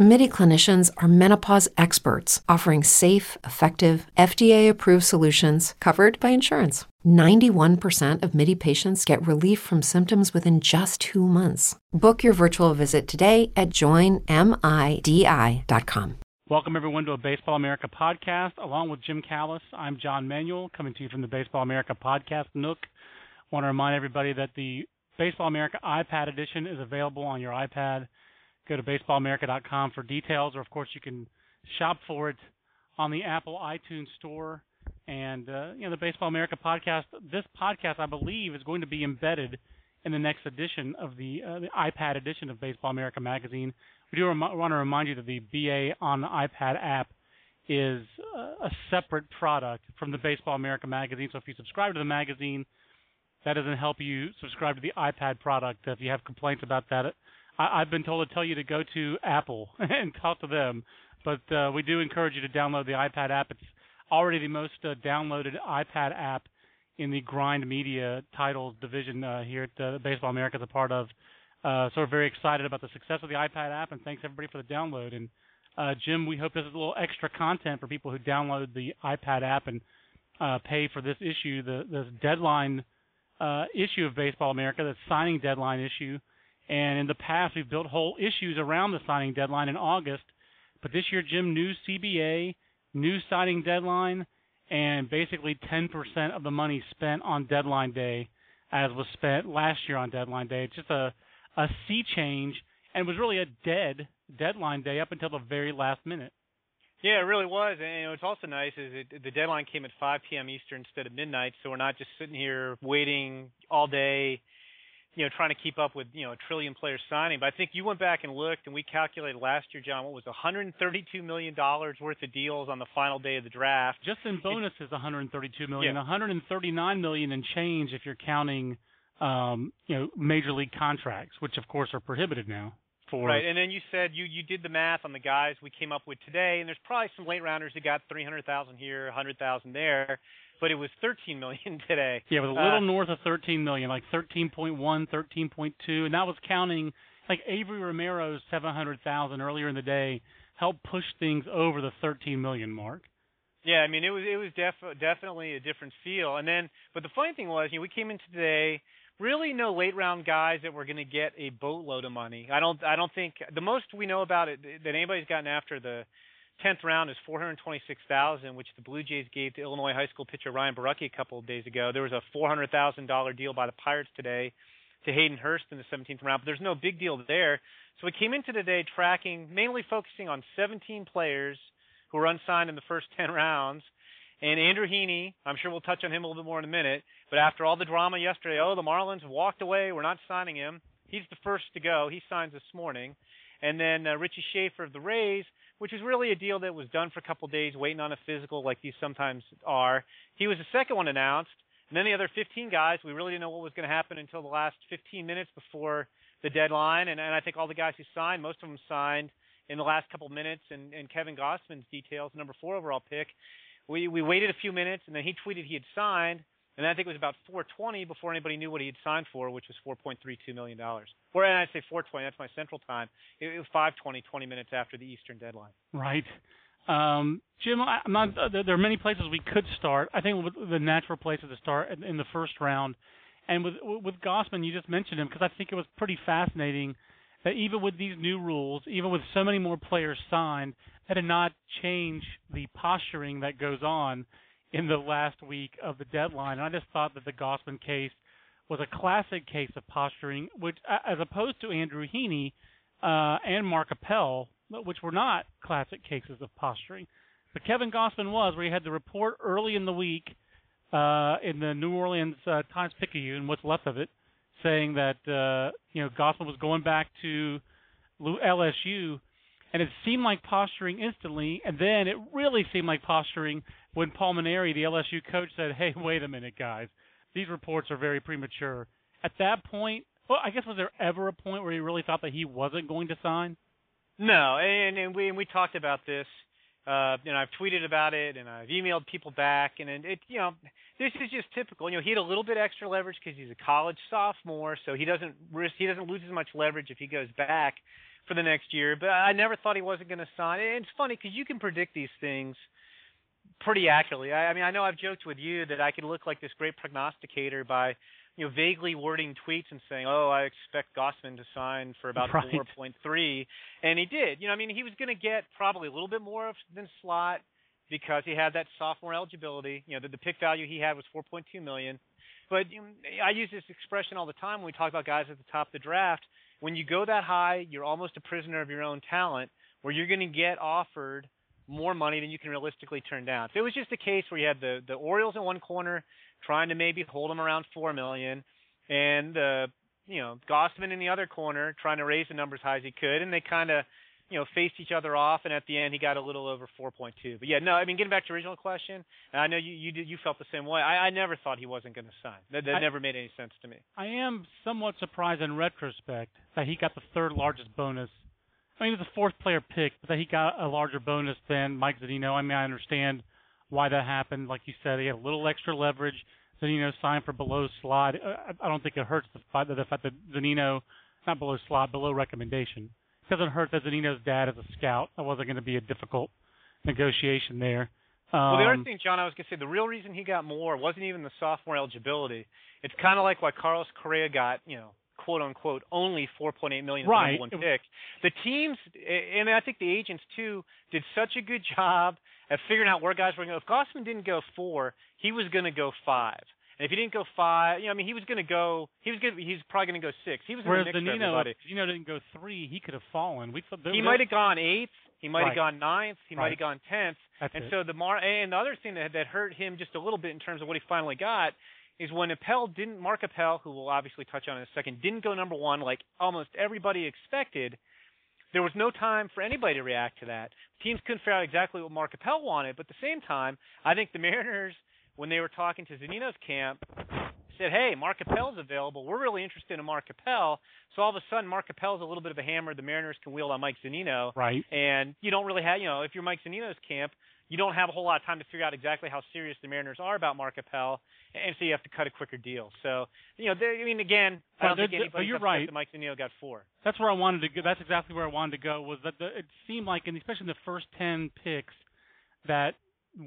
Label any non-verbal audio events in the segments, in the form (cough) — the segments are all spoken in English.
MIDI clinicians are menopause experts offering safe, effective, FDA approved solutions covered by insurance. 91% of MIDI patients get relief from symptoms within just two months. Book your virtual visit today at joinmidi.com. Welcome, everyone, to a Baseball America podcast. Along with Jim Callis, I'm John Manuel, coming to you from the Baseball America podcast Nook. I want to remind everybody that the Baseball America iPad edition is available on your iPad. Go to baseballamerica.com for details, or, of course, you can shop for it on the Apple iTunes Store. And, uh, you know, the Baseball America podcast, this podcast, I believe, is going to be embedded in the next edition of the, uh, the iPad edition of Baseball America magazine we do rem- want to remind you that the BA on the iPad app is uh, a separate product from the Baseball America magazine. So if you subscribe to the magazine, that doesn't help you subscribe to the iPad product. If you have complaints about that, I- have been told to tell you to go to Apple (laughs) and talk to them. But uh, we do encourage you to download the iPad app. It's already the most uh, downloaded iPad app in the Grind Media titles division uh, here at uh, Baseball America is a part of. Uh, so we're very excited about the success of the iPad app, and thanks everybody for the download. And uh, Jim, we hope this is a little extra content for people who download the iPad app and uh, pay for this issue, the the deadline uh, issue of Baseball America, the signing deadline issue. And in the past, we've built whole issues around the signing deadline in August. But this year, Jim, new CBA, new signing deadline, and basically 10% of the money spent on deadline day, as was spent last year on deadline day. It's just a a sea change and was really a dead deadline day up until the very last minute. Yeah, it really was. And what's also nice is it, the deadline came at 5 p.m. Eastern instead of midnight, so we're not just sitting here waiting all day, you know, trying to keep up with you know a trillion players signing. But I think you went back and looked, and we calculated last year, John, what was 132 million dollars worth of deals on the final day of the draft. Just in bonuses, it, 132 million, yeah. 139 million in change if you're counting um, you know, major league contracts, which of course are prohibited now. For right, and then you said you you did the math on the guys we came up with today, and there's probably some late rounders who got 300,000 here, 100,000 there, but it was 13 million (laughs) today. Yeah, it was a little uh, north of 13 million, like 13.1, 13.2, and that was counting like Avery Romero's 700,000 earlier in the day helped push things over the 13 million mark. Yeah, I mean it was it was def- definitely a different feel. And then, but the funny thing was, you know, we came in today really no late round guys that were going to get a boatload of money. I don't I don't think the most we know about it that anybody's gotten after the 10th round is 426,000 which the Blue Jays gave to Illinois high school pitcher Ryan Borucki a couple of days ago. There was a $400,000 deal by the Pirates today to Hayden Hurst in the 17th round, but there's no big deal there. So we came into today tracking mainly focusing on 17 players who were unsigned in the first (laughs) 10 rounds and Andrew Heaney, I'm sure we'll touch on him a little bit more in a minute. But after all the drama yesterday, oh, the Marlins walked away. We're not signing him. He's the first to go. He signs this morning. And then uh, Richie Shaffer of the Rays, which is really a deal that was done for a couple days, waiting on a physical like these sometimes are. He was the second one announced. And then the other 15 guys, we really didn't know what was going to happen until the last 15 minutes before the deadline. And, and I think all the guys who signed, most of them signed in the last couple minutes. And, and Kevin Gausman's details, number four overall pick, we we waited a few minutes, and then he tweeted he had signed, and then I think it was about 4:20 before anybody knew what he had signed for, which was 4.32 million dollars. Or and I say 4:20, that's my Central Time. It, it was 5:20, 20 minutes after the Eastern deadline. Right. Um, Jim, I'm not. Uh, there are many places we could start. I think the natural place to start in, the first round, and with with Gausman, you just mentioned him because I think it was pretty fascinating that even with these new rules, even with so many more players signed, that did not change the posturing that goes on in the last week of the deadline. And I just thought that the Gausman case was a classic case of posturing, which, as opposed to Andrew Heaney uh, and Mark Appel, which were not classic cases of posturing. But Kevin Gausman was, where he had the report early in the week uh, in the New Orleans uh, Times Picayune, what's left of it, saying that uh, you know Gausman was going back to LSU and it seemed like posturing instantly, and then it really seemed like posturing when Paul Mainieri, the LSU coach, said, "Hey, wait a minute, guys, these reports are very premature." At that point, well, I guess was there ever a point where he really thought that he wasn't going to sign? No, and and we and we talked about this. Uh, and I've tweeted about it, and I've emailed people back, and, and it, you know, this is just typical. You know, he had a little bit extra leverage because he's a college sophomore, so he doesn't risk, he doesn't lose as much leverage if he goes back for the next year. But I never thought he wasn't going to sign. And it's funny because you can predict these things pretty accurately. I, I mean, I know I've joked with you that I could look like this great prognosticator by you know, vaguely wording tweets and saying, "Oh, I expect Gausman to sign for about right. 4.3," and he did. You know, I mean, he was going to get probably a little bit more than slot because he had that sophomore eligibility. You know, the, the pick value he had was 4.2 million. But you know, I use this expression all the time when we talk about guys at the top of the draft. When you go that high, you're almost a prisoner of your own talent, where you're going to get offered more money than you can realistically turn down. If it was just a case where you had the the Orioles in one corner trying to maybe hold him around four million, and uh, you know Gausman in the other corner trying to raise the numbers as high as he could, and they kind of you know faced each other off, and at the end he got a little over 4.2. But yeah, no, I mean getting back to your original question, and I know you you did, you felt the same way. I, I never thought he wasn't going to sign. That, that I, never made any sense to me. I am somewhat surprised in retrospect that he got the third largest bonus. I mean, he was a fourth player pick, but that he got a larger bonus than Mike Zunino. I mean, I understand why that happened. Like you said, he had a little extra leverage. Zunino signed for below slot. Uh, I don't think it hurts the fact that the fact that Zunino, not below slot, below recommendation. It doesn't hurt that Zunino's dad is a scout. That wasn't going to be a difficult negotiation there. Um, well, the other thing, John, I was going to say, the real reason he got more wasn't even the sophomore eligibility. It's kind of like why Carlos Correa got, you know, quote unquote, only 4.8 million right. number one pick. The teams, and I think the agents too, did such a good job at figuring out where guys were going to go. If Gausman didn't go four, he was going to go five. And if he didn't go five, you know, I mean, he was going to go. He was going. He's probably going to go six. He was Whereas in the mix Nino, Nino didn't go three, he could have fallen. We thought he might have gone eighth. He might right. have gone ninth. He right. might have gone tenth. That's and it. so the Mar and the other thing that that hurt him just a little bit in terms of what he finally got is when Appel didn't Mark Appel, who we'll obviously touch on in a second, didn't go number one like almost everybody expected. There was no time for anybody to react to that. Teams couldn't figure out exactly what Mark Appel wanted, but at the same time, I think the Mariners, when they were talking to Zunino's camp, said, "Hey, Mark Appel's available. We're really interested in Mark Appel." So all of a sudden, Mark Appel's a little bit of a hammer the Mariners can wield on Mike Zunino. Right. And you don't really have, you know, if you're Mike Zunino's camp, you don't have a whole lot of time to figure out exactly how serious the Mariners are about Mark Appel, and so you have to cut a quicker deal. So, you know, I mean, again, I don't think anybody but you're right. that Mike Zunino got four. That's where I wanted to go. That's exactly where I wanted to go. Was that the, it seemed like, and especially in the first ten picks, that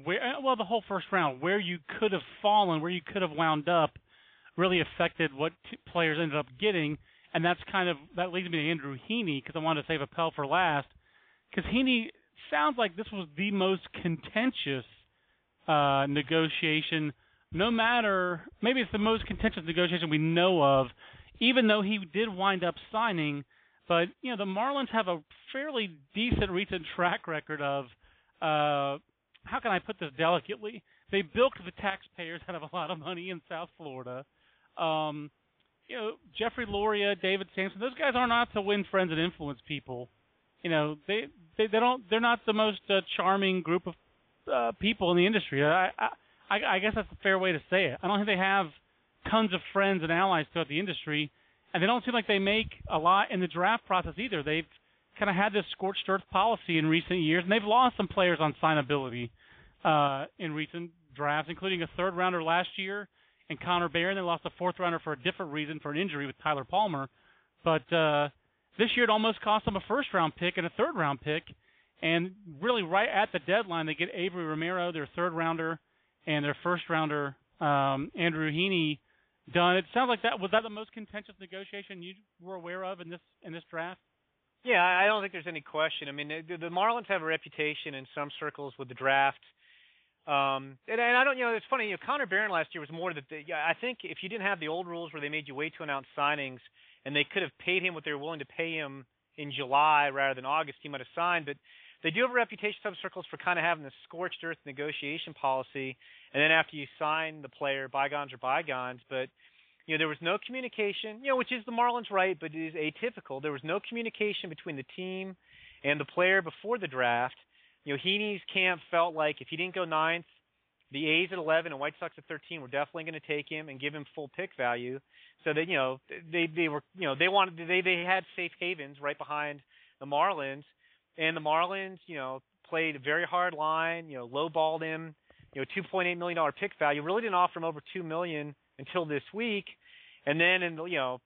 where well the whole first round, where you could have fallen, where you could have wound up, really affected what t- players ended up getting, and that's kind of that leads me to Andrew Heaney because I wanted to save Appel for last because Heaney sounds like this was the most contentious uh, negotiation. No matter, maybe it's the most contentious negotiation we know of, even though he did wind up signing. But you know, the Marlins have a fairly decent recent track record of, uh, how can I put this delicately? They bilked the taxpayers (laughs) out of a lot of money in South Florida. Um, you know, Jeffrey Loria, David Samson, those guys are not to win friends and influence people. You know, they they, they don't they're not the most uh, charming group of uh, people in the industry. I, I I guess that's a fair way to say it. I don't think they have tons of friends and allies throughout the industry, and they don't seem like they make a lot in the draft process either. They've kind of had this scorched earth policy in recent years, and they've lost some players on signability uh, in recent drafts, including a third rounder last year and Connor Barron. They lost a fourth rounder for a different reason, for an injury with Tyler Palmer. But uh, this year it almost cost them a first round pick and a third round pick. And really, right at the deadline, they get Avery Romero, their third rounder, and their first rounder, um, Andrew Heaney, done. It sounds like that was that the most contentious negotiation you were aware of in this in this draft. Yeah, I don't think there's any question. I mean, the, Marlins have a reputation in some circles with the draft. Um, and, and I don't, you know, it's funny. You know, Connor Barron last year was more that. The, I think if you didn't have the old rules where they made you wait to announce signings, and they could have paid him what they were willing to pay him in July rather than August, he might have signed. But they do have a reputation some circles for kind of having this scorched earth negotiation policy, and then after you sign the player, bygones are bygones. But you know, there was no communication, you know, which is the Marlins' right, but it is atypical. There was no communication between the team and the player before the draft. You know, Heaney's camp felt like if he didn't go ninth, the A's at 11 and White Sox at 13 were definitely going to take him and give him full pick value. So that you know they they were you know they wanted they they had safe havens right behind the Marlins. and the Marlins, you know, played a very hard line, you know, low lowballed him, you know, 2.8 million dollar pick value. Really didn't offer him over 2 million until this week, and then and you know,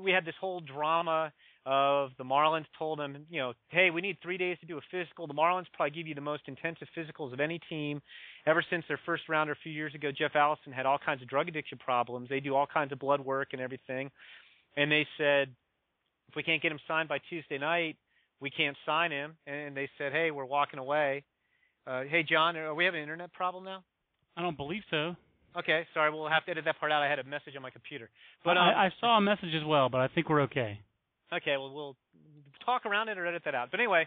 we had this whole drama of the Marlins told him, you know, hey, we need three days to do a physical. The Marlins probably give you the most intensive physicals of any team. Ever since their first rounder a few years ago, Jeff Allison had all kinds of drug addiction problems. They do all kinds of blood work and everything. And they said, if we can't get him signed by Tuesday night, we can't sign him. And they said, hey, we're walking away. Uh, hey, John, are we having an internet problem now? I don't believe so. Okay, sorry, we'll have to edit that part out. I had a message on my computer. But um, I, I saw a message as well, but I think we're okay. Okay, well we'll talk around it or edit that out. But anyway,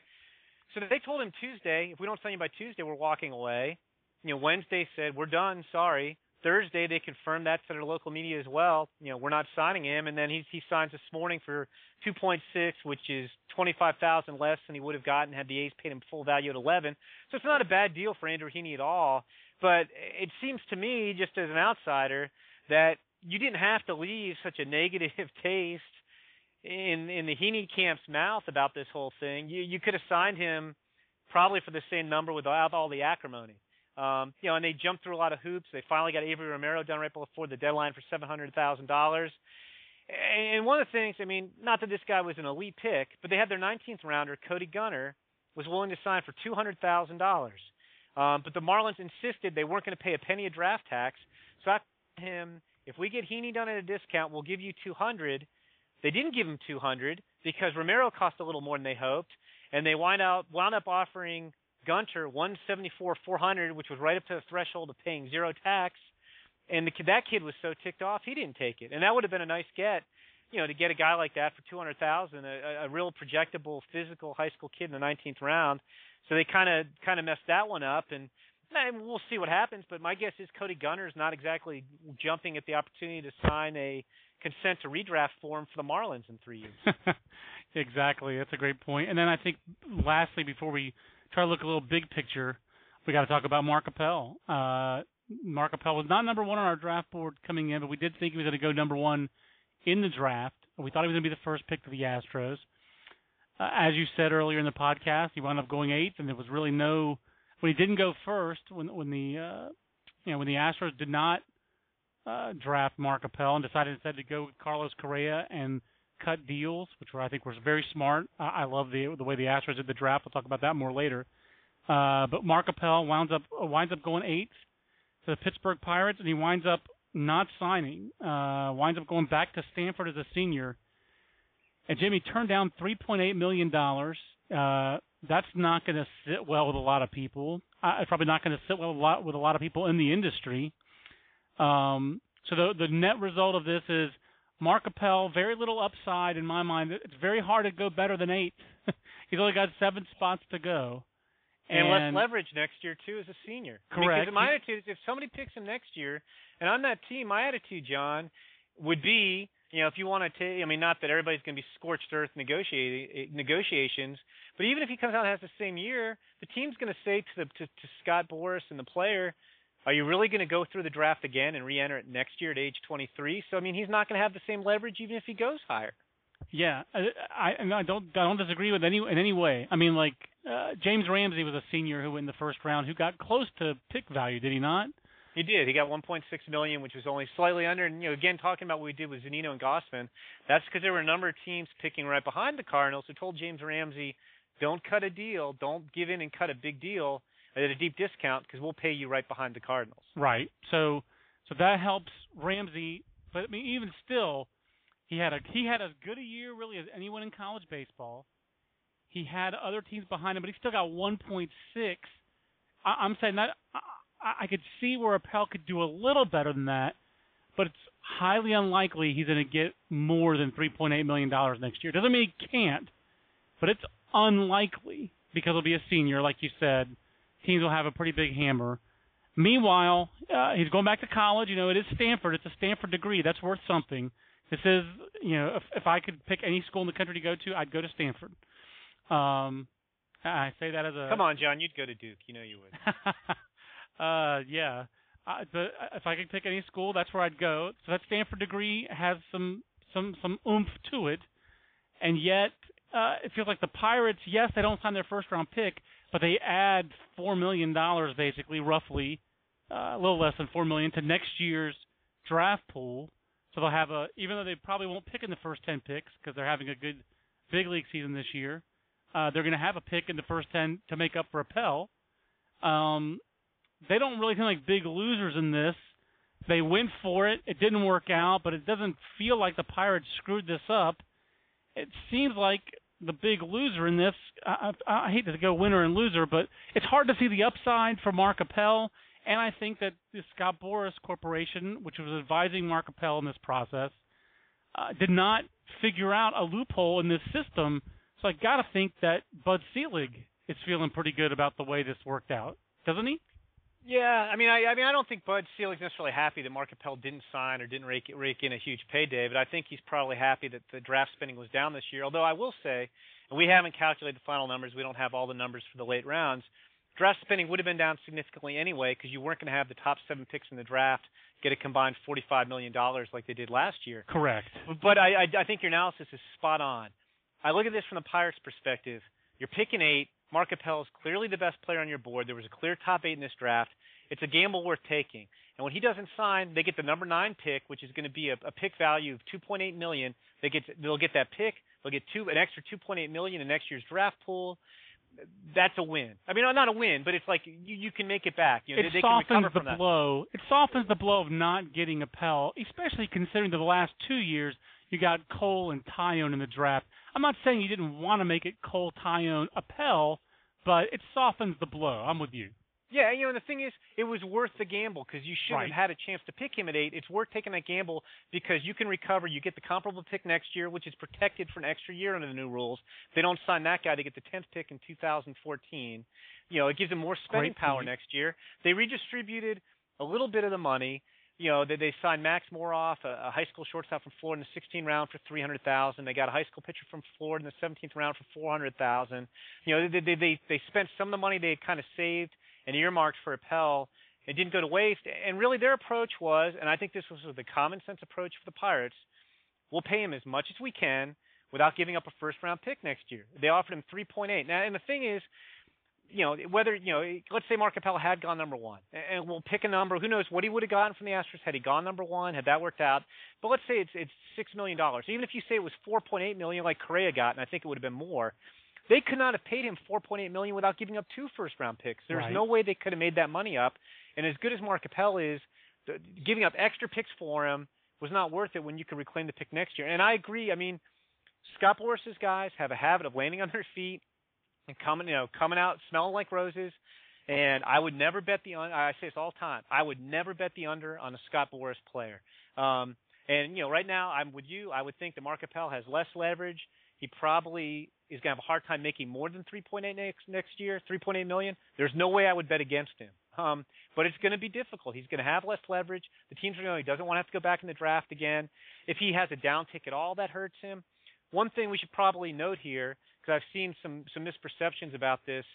so they told him Tuesday, if we don't sign you by Tuesday, we're walking away. You know, Wednesday said we're done, sorry. Thursday they confirmed that to their local media as well. You know, we're not signing him, and then he he signs this morning for 2.6, which is 25,000 less than he would have gotten had the A's paid him full value at 11. So it's not a bad deal for Andrew Heaney at all. But it seems to me, just as an outsider, that you didn't have to leave such a negative (laughs) taste in in the Heaney camp's mouth about this whole thing. You you could have signed him probably for the same number without all the acrimony. Um, you know, and they jumped through a lot of hoops. They finally got Avery Romero done right before the deadline for seven hundred thousand dollars. And one of the things, I mean, not that this guy was an elite pick, but they had their 19th rounder, Cody Gunter, was willing to sign for two hundred thousand dollars. Um, but the Marlins insisted they weren't going to pay a penny of draft tax. So I told him, if we get Heaney done at a discount, we'll give you two hundred they didn't give him 200 because Romero cost a little more than they hoped, and they wind wound up offering Gunter 174 400, which was right up to the threshold of paying zero tax. And the, that kid was so ticked off he didn't take it, and that would have been a nice get, you know, to get a guy like that for 200,000, a, a real projectable, physical high school kid in the 19th round. So they kind of kind of messed that one up, and and we'll see what happens. But my guess is Cody Gunter is not exactly jumping at the opportunity to sign a consent to redraft form for the Marlins in three years. (laughs) exactly, that's a great point. And then I think lastly, before we try to look a little big picture, we got to talk about Mark Appel. Uh, Mark Appel was not number one on our draft board coming in, but we did think he was going to go number one in the draft. We thought he was going to be the first pick to the Astros. Uh, as you said earlier in the podcast, he wound up going eighth, and there was really no when he didn't go first when when the uh, you know when the Astros did not uh, draft Mark Appel and decided instead to go with Carlos Correa and cut deals, which were I think was very smart. I, I love the the way the Astros did the draft. We'll talk about that more later. Uh, but Mark Appel winds up winds up going eighth to the Pittsburgh Pirates, and he winds up not signing. Uh, winds up going back to Stanford as a senior. And Jimmy turned down 3.8 million dollars. Uh, that's not going to sit well with a lot of people. Uh, it's probably not going to sit well with a lot with a lot of people in the industry. Um, so the the net result of this is Mark Appel, very little upside in my mind. It's very hard to go better than eight. (laughs) He's only got seven spots to go. And, and less leverage next year too as a senior. Correct. Because my attitude is if somebody picks him next year, and on that team, my attitude, John, would be, you know, if you want to take, I mean, not that everybody's going to be scorched earth negotiating negotiations, but even if he comes out and has the same year, the team's going to say to the to, to Scott Boras and the player, are you really going to go through the draft again and re-enter it next year at age 23? So I mean, he's not going to have the same leverage even if he goes higher. Yeah, I, I, I don't I don't disagree with any in any way. I mean, like uh, James Ramsey was a senior who went in the first round who got close to pick value, did he not? He did. He got 1.6 million, which was only slightly under. And you know, again, talking about what we did with Zunino and Gausman, that's because there were a number of teams picking right behind the Cardinals who told James Ramsey, "Don't cut a deal. Don't give in and cut a big deal." at a deep discount because we'll pay you right behind the Cardinals. Right. So so that helps Ramsey, but I mean even still, he had a he had as good a year really as anyone in college baseball. He had other teams behind him, but he still got 1.6. I, I'm saying that I, I could see where Appel could do a little better than that, but it's highly unlikely he's going to get more than 3.8 million dollars next year. Doesn't mean he can't, but it's unlikely because he'll be a senior, like you said teams will have a pretty big hammer. Meanwhile, uh, he's going back to college. You know, it is Stanford. It's a Stanford degree. That's worth something. This is, you know, if, if I could pick any school in the country to go to, I'd go to Stanford. Um, I say that as a. Come on, John, you'd go to Duke. You know you would. (laughs) uh, yeah. Uh, but if I could pick any school, that's where I'd go. So that Stanford degree has some some some oomph to it, and yet uh, it feels like the Pirates, yes, they don't sign their first round pick, but they add four million dollars, basically, roughly, uh, a little less than four million, to next year's draft pool. So they'll have a, even though they probably won't pick in the first ten picks because they're having a good big league season this year, uh, they're going to have a pick in the first ten to make up for Appel. Um, they don't really seem like big losers in this. They went for it. It didn't work out, but it doesn't feel like the Pirates screwed this up. It seems like the big loser in this. I, I, I hate to go winner and loser, but it's hard to see the upside for Mark Appel. And I think that the Scott Boras Corporation, which was advising Mark Appel in this process, uh, did not figure out a loophole in this system. So I got to think that Bud Selig is feeling pretty good about the way this worked out, doesn't he? Yeah, I mean, I, I mean, I don't think Bud Selig's necessarily happy that Mark Appel didn't sign or didn't rake, rake in a huge payday, but I think he's probably happy that the draft spending was down this year. Although I will say, and we haven't calculated the final numbers, we don't have all the numbers for the late rounds. Draft spending would have been down significantly anyway because you weren't going to have the top seven picks in the draft get a combined forty-five million dollars like they did last year. Correct. But I, I, I think your analysis is spot on. I look at this from the Pirates' perspective. You're picking eight. Mark Appel is clearly the best player on your board. There was a clear top eight in this draft it's a gamble worth taking. And when he doesn't sign, they get the number nine pick, which is going to be a, a pick value of 2.8 million. They get they'll get that pick. They'll get two an extra 2.8 million in next year's draft pool. That's a win. I mean, not a win, but it's like you, you can make it back. You know, it they, they softens the that. blow. It softens the blow of not getting Appel, especially considering the last two years you got Cole and Taillon in the draft. I'm not saying you didn't want to make it Cole, Taillon, Appel, but it softens the blow. I'm with you. Yeah, you know, and the thing is, it was worth the gamble because you shouldn't right. have had a chance to pick him at eight. It's worth taking that gamble because you can recover. You get the comparable pick next year, which is protected for an extra year under the new rules. If they don't sign that guy, they get the tenth pick in 2014. You know, it gives them more spending Great power next year. They redistributed a little bit of the money. You know, they, they signed Max Moroff, a, a high school shortstop from Florida, in the 16th round for 300,000. They got a high school pitcher from Florida in the 17th round for 400,000. You know, they they they, they spent some of the money they had kind of saved and earmarked for Appel. It didn't go to waste. And really, their approach was, and I think this was the common sense approach for the Pirates: we'll pay him as much as we can without giving up a first round pick next year. They offered him 3.8. Now, and the thing is, you know, whether you know, let's say Mark Appel had gone number one, and we'll pick a number. Who knows what he would have gotten from the Astros had he gone number one? Had that worked out? But let's say it's it's six million dollars. Even if you say it was 4.8 million, like Correa got, and I think it would have been more. They could not have paid him 4.8 million without giving up two first round picks. There's right. no way they could have made that money up. And as good as Mark Appel is, the, giving up extra picks for him was not worth it when you could reclaim the pick next year. And I agree. I mean, Scott Boras's guys have a habit of landing on their feet and coming, you know, coming out smelling like roses. And I would never bet the under. I say this all the time. I would never bet the under on a Scott Boras player. Um, and you know, right now I'm with you. I would think that Mark Appel has less leverage. He probably is going to have a hard time making more than 3.8 next next year, 3.8 million. There's no way I would bet against him. Um, but it's going to be difficult. He's going to have less leverage. The teams are going. He doesn't want to have to go back in the draft again. If he has a down tick at all, that hurts him. One thing we should probably note here, because I've seen some some misperceptions about this,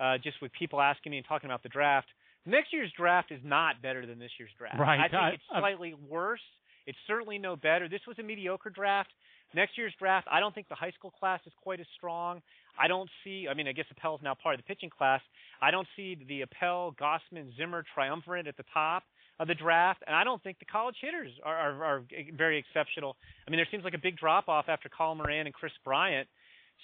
uh, just with people asking me and talking about the draft. Next year's draft is not better than this year's draft. Right. I think it's slightly worse. It's certainly no better. This was a mediocre draft. Next year's draft, I don't think the high school class is quite as strong. I don't see. I mean, I guess Appel is now part of the pitching class. I don't see the Appel, Gausman, Zimmer triumvirate at the top of the draft, and I don't think the college hitters are, are, are very exceptional. I mean, there seems like a big drop off after Colin Moran and Kris Bryant.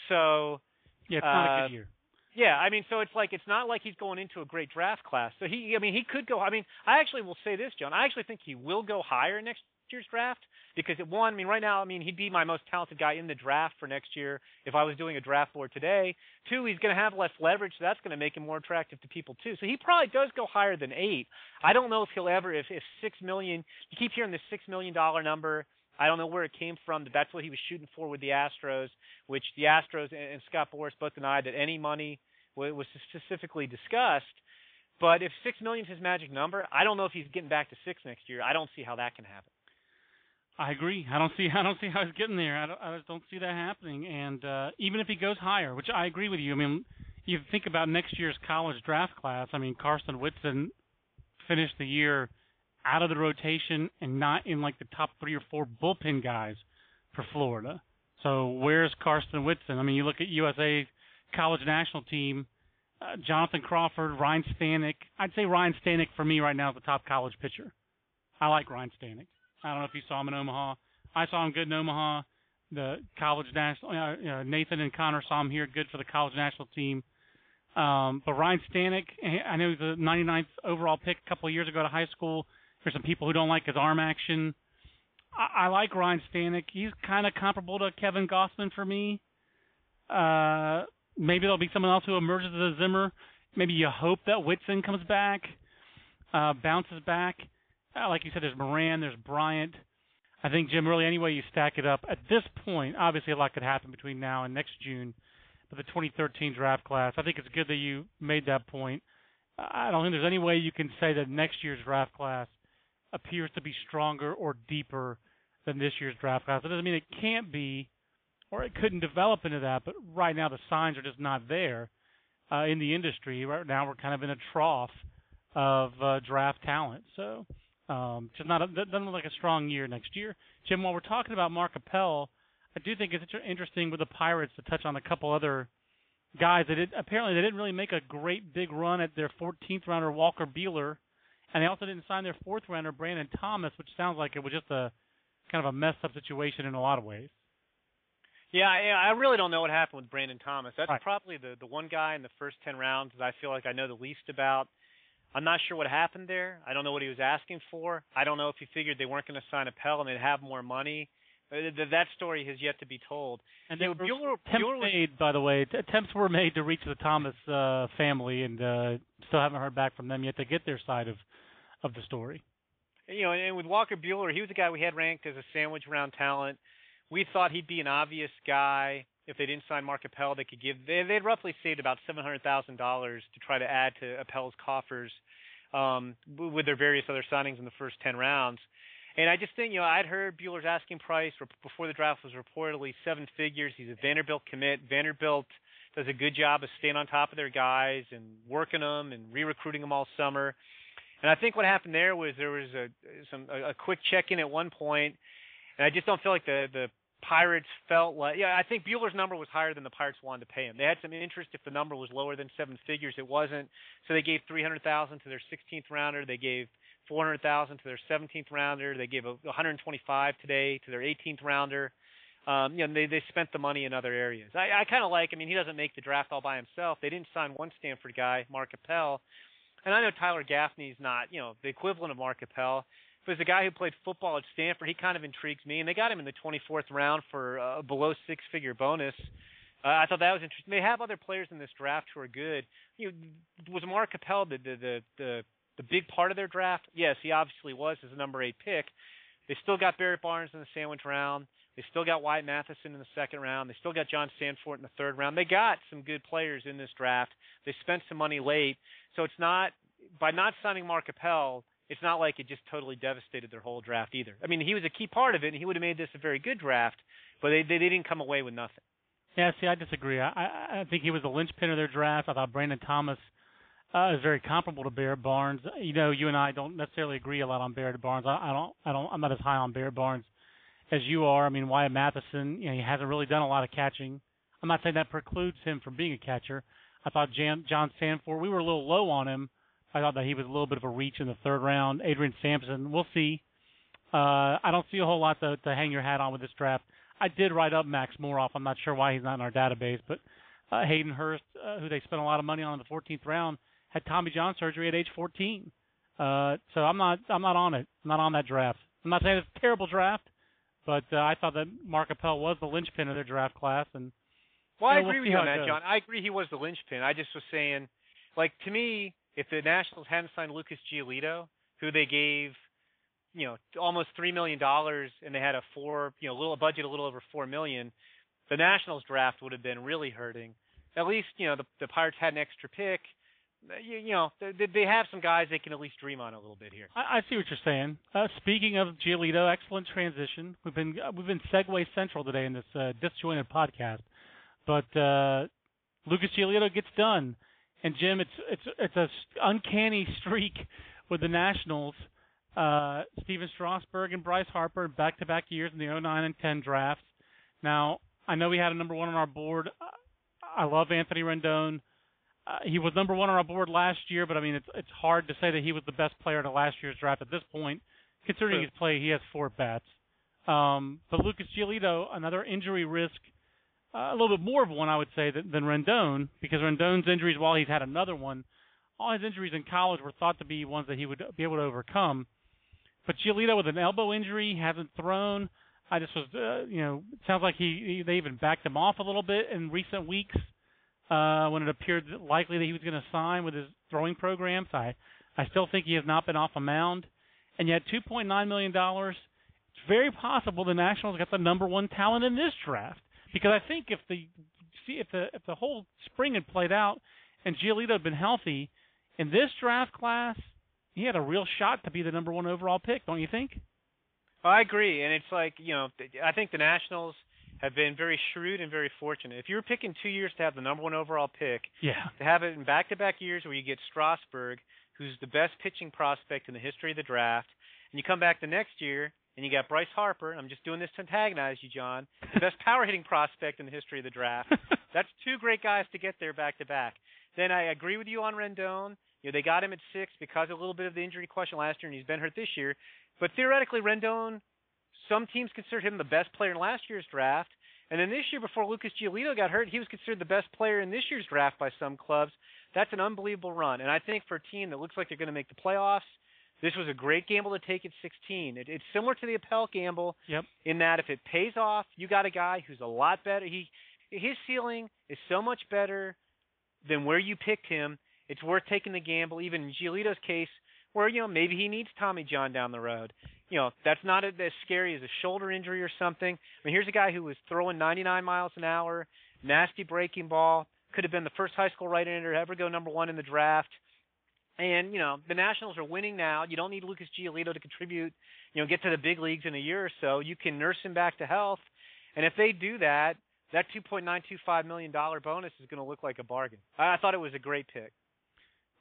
So yeah, it's not uh, a good year. Yeah, I mean, so it's like it's not like he's going into a great draft class. So he, I mean, he could go. I mean, I actually will say this, John. I actually think he will go higher next year's draft because it, one, I mean, right now, I mean, he'd be my most talented guy in the draft for next year if I was doing a draft board today. Two, he's going to have less leverage, so that's going to make him more attractive to people too. So he probably does go higher than eight. I don't know if he'll ever, if if six million, you keep hearing the six million dollar number. I don't know where it came from. That that's what he was shooting for with the Astros, which the Astros and Scott Boras both denied that any money was specifically discussed. But if six million is his magic number, I don't know if he's getting back to six next year. I don't see how that can happen. I agree. I don't see. (laughs) I don't see how he's getting there. I, don't, I just don't see that happening. And uh, even if he goes higher, which I agree with you. I mean, you think about next year's college draft class. I mean, Karsten Whitson finished the year out of the rotation and not in like the top three or four bullpen guys for Florida. So where's Karsten Whitson? I mean, you look at USA college national team. Uh, Jonathan Crawford, Ryan Stanek. I'd say Ryan Stanek for me right now is the top college pitcher. I like Ryan Stanek. I don't know if you saw him in Omaha. I saw him good in Omaha. The college national uh, uh, Nathan and Connor saw him here good for the college national team. Um, but Ryan Stanek, I know he's a 99th overall pick a couple of years ago to high school. There's some people who don't like his arm action. I, I like Ryan Stanek. He's kind of comparable to Kevin Gausman for me. Uh, maybe there'll be someone else who emerges as a Zimmer. Maybe you hope that Whitson comes back, uh, bounces back. Uh, like you said, there's Moran, there's Bryant. I think Jim, really, any way you stack it up at this point, obviously a lot could happen between now and next June. But the 2013 draft class, I think it's good that you made that point. I don't think there's any way you can say that next year's draft class appears to be stronger or deeper than this year's draft class. It doesn't mean it can't be, or it couldn't develop into that. But right now, the signs are just not there uh, in the industry. Right now, we're kind of in a trough of uh, draft talent. So, um, just not a, doesn't look like a strong year next year. Jim, while we're talking about Mark Appel, I do think it's interesting with the Pirates to touch on a couple other guys that it, apparently they didn't really make a great big run at their 14th rounder Walker Buehler, and they also didn't sign their fourth rounder Brandon Thomas, which sounds like it was just a kind of a messed up situation in a lot of ways. Yeah, I, I really don't know what happened with Brandon Thomas. That's right. probably the the one guy in the first ten rounds that I feel like I know the least about. I'm not sure what happened there. I don't know what he was asking for. I don't know if he figured they weren't going to sign a Appel and they'd have more money. Uh, that story has yet to be told. And they were Buehler, attempts Buehler was, made, by the way. Attempts were made to reach the Thomas uh, family, and uh, still haven't heard back from them yet to get their side of of the story. you know, and with Walker Buehler, he was a guy we had ranked as a sandwich round talent. We thought he'd be an obvious guy if they didn't sign Mark Appel. They could give they they'd roughly saved about seven hundred thousand dollars to try to add to Appel's coffers um, with their various other signings in the first ten rounds. And I just think, you know, I'd heard Buehler's asking price before the draft was reportedly seven figures. He's a Vanderbilt commit. Vanderbilt does a good job of staying on top of their guys and working them and re-recruiting them all summer. And I think what happened there was there was a some a, a quick check-in at one point, and I just don't feel like the the Pirates felt like yeah I think Buehler's number was higher than the Pirates wanted to pay him. They had some interest if the number was lower than seven figures. It wasn't, so they gave three hundred thousand to their 16th rounder. They gave 400,000 to their 17th rounder. They gave a 125 today to their 18th rounder. Um, you know, they they spent the money in other areas. I, I kind of like. I mean, he doesn't make the draft all by himself. They didn't sign one Stanford guy, Mark Appel, and I know Tyler Gaffney's not, you know, the equivalent of Mark Appel. But as a guy who played football at Stanford, he kind of intrigues me. And they got him in the 24th round for a below six-figure bonus. Uh, I thought that was interesting. They have other players in this draft who are good. You know, was Mark Appel the the the, the the big part of their draft? Yes, he obviously was as a number eight pick. They still got Barrett Barnes in the sandwich round. They still got Wyatt Mathisen in the second round. They still got Jon Sandfort in the third round. They got some good players in this draft. They spent some money late, so it's not by not signing Mark Appel. It's not like it just totally devastated their whole draft either. I mean, he was a key part of it, and he would have made this a very good draft, but they they, they didn't come away with nothing. Yeah, see, I disagree. I, I I think he was the linchpin of their draft. I thought Brandon Thomas uh, is very comparable to Barrett Barnes. You know, you and I don't necessarily agree a lot on Barrett Barnes. I, I don't, I don't, I'm not as high on Barrett Barnes as you are. I mean, Wyatt Mathisen, you know, he hasn't really done a lot of catching. I'm not saying that precludes him from being a catcher. I thought Jan, Jon Sandfort, we were a little low on him. I thought that he was a little bit of a reach in the third round. Adrian Sampson, we'll see. Uh, I don't see a whole lot to, to hang your hat on with this draft. I did write up Max Moroff. I'm not sure why he's not in our database, but uh, Hayden Hurst, uh, who they spent a lot of money on in the 14th round, had Tommy John surgery at age 14. Uh, so I'm not I'm not on it. I'm not on that draft. I'm not saying it's a terrible draft, but uh, I thought that Mark Appel was the linchpin of their draft class, and Well, I we'll agree with you on that, goes. John. I agree he was the linchpin. I just was saying, like to me, if the Nationals hadn't signed Lucas Giolito, who they gave, you know, almost three million dollars, and they had a four, you know, little a budget a little over four million, the Nationals draft would have been really hurting. At least, you know, the the Pirates had an extra pick. You, you know, they, they have some guys they can at least dream on a little bit here. I, I see what you're saying. Uh, speaking of Giolito, excellent transition. We've been uh, we've been Segue Central today in this uh, disjointed podcast, but uh, Lucas Giolito gets done, and Jim, it's it's it's a uncanny streak with the Nationals. Uh, Stephen Strasburg and Bryce Harper back-to-back years in the 09 and 10 drafts. Now, I know we had a number one on our board. I love Anthony Rendon. Uh, he was number one on our board last year, but I mean it's it's hard to say that he was the best player in last year's draft at this point, considering True. his play. He has four bats. Um, but Lucas Giolito, another injury risk, uh, a little bit more of one I would say than, than Rendon, because Rendon's injuries, while he's had another one, all his injuries in college were thought to be ones that he would be able to overcome. But Giolito with an elbow injury hasn't thrown. I just was, uh, you know, it sounds like he, he they even backed him off a little bit in recent weeks uh, when it appeared likely that he was going to sign with his throwing programs. I I still think he has not been off a mound, and yet 2.9 million dollars. It's very possible the Nationals got the number one talent in this draft because I think if the see if the if the whole spring had played out and Giolito had been healthy in this draft class, he had a real shot to be the number one overall pick. Don't you think? I agree, and it's like you know, I think the Nationals have been very shrewd and very fortunate. If you were picking two years to have the number one overall pick, Yeah. to have it in back-to-back years where you get Strasburg, who's the best pitching prospect in the history of the draft, and you come back the next year and you got Bryce Harper. I'm just doing this to antagonize you, John, the best (laughs) power hitting prospect in the history of the draft. (laughs) That's two great guys to get there back to back. Then I agree with you on Rendon. You know, they got him at six because of a little bit of the injury question last year, and he's been hurt this year. But theoretically, Rendon, some teams considered him the best player in last year's draft. And then this year, before Lucas Giolito got hurt, he was considered the best player in this year's draft by some clubs. That's an unbelievable run. And I think for a team that looks like they're going to make the playoffs, this was a great gamble to take at 16. It, it's similar to the Appel gamble Yep. in that if it pays off, you got a guy who's a lot better. He his ceiling is so much better than where you picked him. It's worth taking the gamble. Even in Giolito's case, where you know maybe he needs Tommy John down the road. You know that's not as scary as a shoulder injury or something. I mean, here's a guy who was throwing 99 miles an hour, nasty breaking ball, could have been the first high school right-hander to ever go number one in the draft. And you know the Nationals are winning now. You don't need Lucas Giolito to contribute. You know, get to the big leagues in a year or so. You can nurse him back to health. And if they do that, that 2.925 million dollar bonus is going to look like a bargain. I, thought it was a great pick.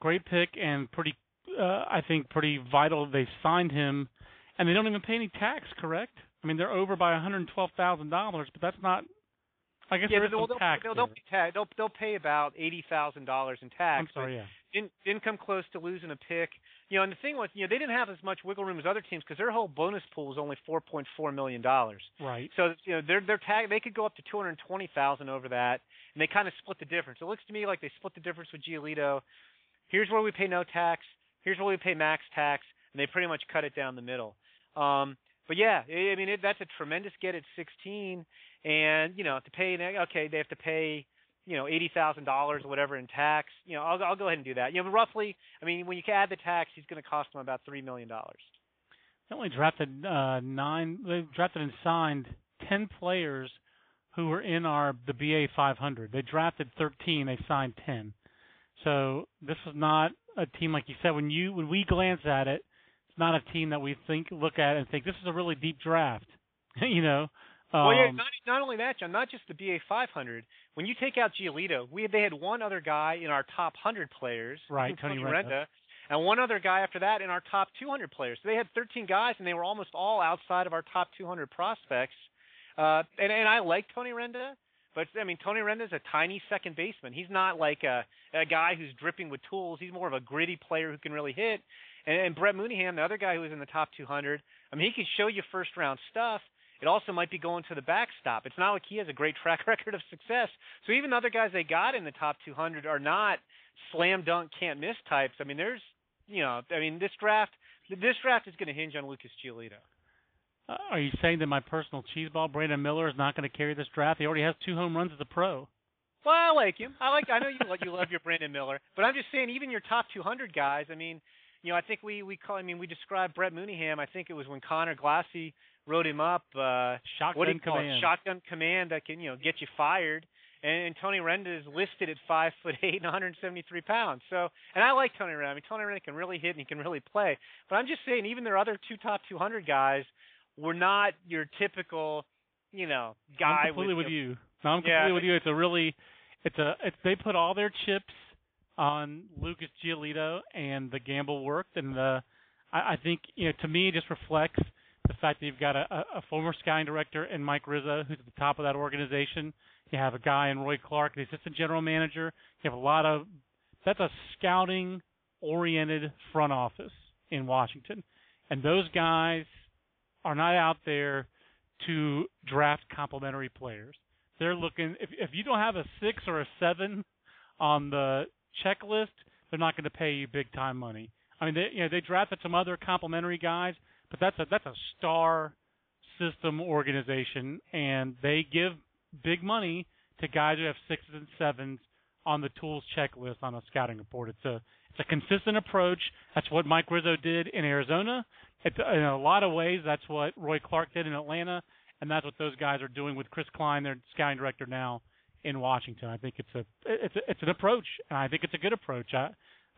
Great pick and pretty, uh, I think, pretty vital. They signed him, and they don't even pay any tax. Correct? I mean, they're over by 112 thousand dollars, but that's not. I guess yeah, there is they'll, some tax. they'll, they'll, pay, they'll they'll pay about eighty thousand dollars in tax. I'm sorry. Yeah. didn't didn't come close to losing a pick. You know, and the thing was, you know, they didn't have as much wiggle room as other teams because their whole bonus pool was only four point four million dollars. Right. So you know, their their tag they could go up to two hundred twenty thousand over that, and they kind of split the difference. It looks to me like they split the difference with Giolito. Here's where we pay no tax. Here's where we pay max tax, and they pretty much cut it down the middle. Um, but yeah, I mean it, that's a tremendous get at 16, and you know to pay okay they have to pay you know eighty thousand dollars or whatever in tax. You know I'll I'll go ahead and do that. You know roughly, I mean when you add the tax, he's going to cost them about three million dollars. They only drafted uh, nine. They drafted and signed ten players who were in our the BA 500. They drafted 13. They signed 10. So this is not a team like you said. When you when we glance at it, it's not a team that we think look at and think this is a really deep draft. (laughs) you know. Um, well, yeah, not not only that, John, not just the BA 500. When you take out Giolito, we they had one other guy in our top 100 players, Right, Tony, Renda, Renda. and one other guy after that in our top 200 players. So they had 13 guys, and they were almost all outside of our top 200 prospects. Uh, and and I like Tony Renda, but I mean Tony Renda's a tiny second baseman. He's not like a a guy who's dripping with tools. He's more of a gritty player who can really hit. And, and Brett Mooneyham, the other guy who was in the top 200, I mean he can show you first round stuff. It also might be going to the backstop. It's not like he has a great (laughs) track record of success. So even the other guys they got in the top 200 are not slam dunk can't miss types. I mean, there's, you know, I mean this draft, this draft is going to hinge on Lucas Giolito. Uh, are you saying that my personal cheeseball Brandon Miller is not going to carry this draft? He already has two home runs as a pro. Well, I like him. I like. I know you you love your Brandon Miller, but I'm just saying, even your top 200 guys. I mean, you know, I think we we call. I mean, we described Brett Mooneyham. I think it was when Conor Glassey wrote him up. Uh, Shotgun what do you call command. it? Shotgun command that can you know get you fired. And, and Tony Renda is listed at five foot eight and 173 pounds. So, and I like Tony Renda. I mean, Tony Renda can really hit and he can really play. But I'm just saying, even their other two top 200 guys were not your typical, you know, guy. I'm completely with, with you. No, I'm Yeah, completely with you. It's a really, it's a, it's they put all their chips on Lucas Giolito, and the gamble worked. And the, I, I think you know, to me, it just reflects the fact that you've got a, a former scouting director and Mike Rizzo, who's at the top of that organization. You have a guy in Roy Clark, the assistant general manager. You have a lot of that's a scouting oriented front office in Washington. And those guys are not out there to draft complementary players. They're looking if if you don't have a 6 or a 7 on the checklist, they're not going to pay you big time money. I mean, they you know they drafted some other complementary guys, but that's a that's a star system organization, and they give big money to guys who have sixes and sevens on the tools checklist on a scouting report. It's a it's a consistent approach. That's what Mike Rizzo did in Arizona. It's, in a lot of ways, that's what Roy Clark did in Atlanta, and that's what those guys are doing with Kris Kline, their scouting director now in Washington. I think it's a it's a, it's an approach, and I think it's a good approach. I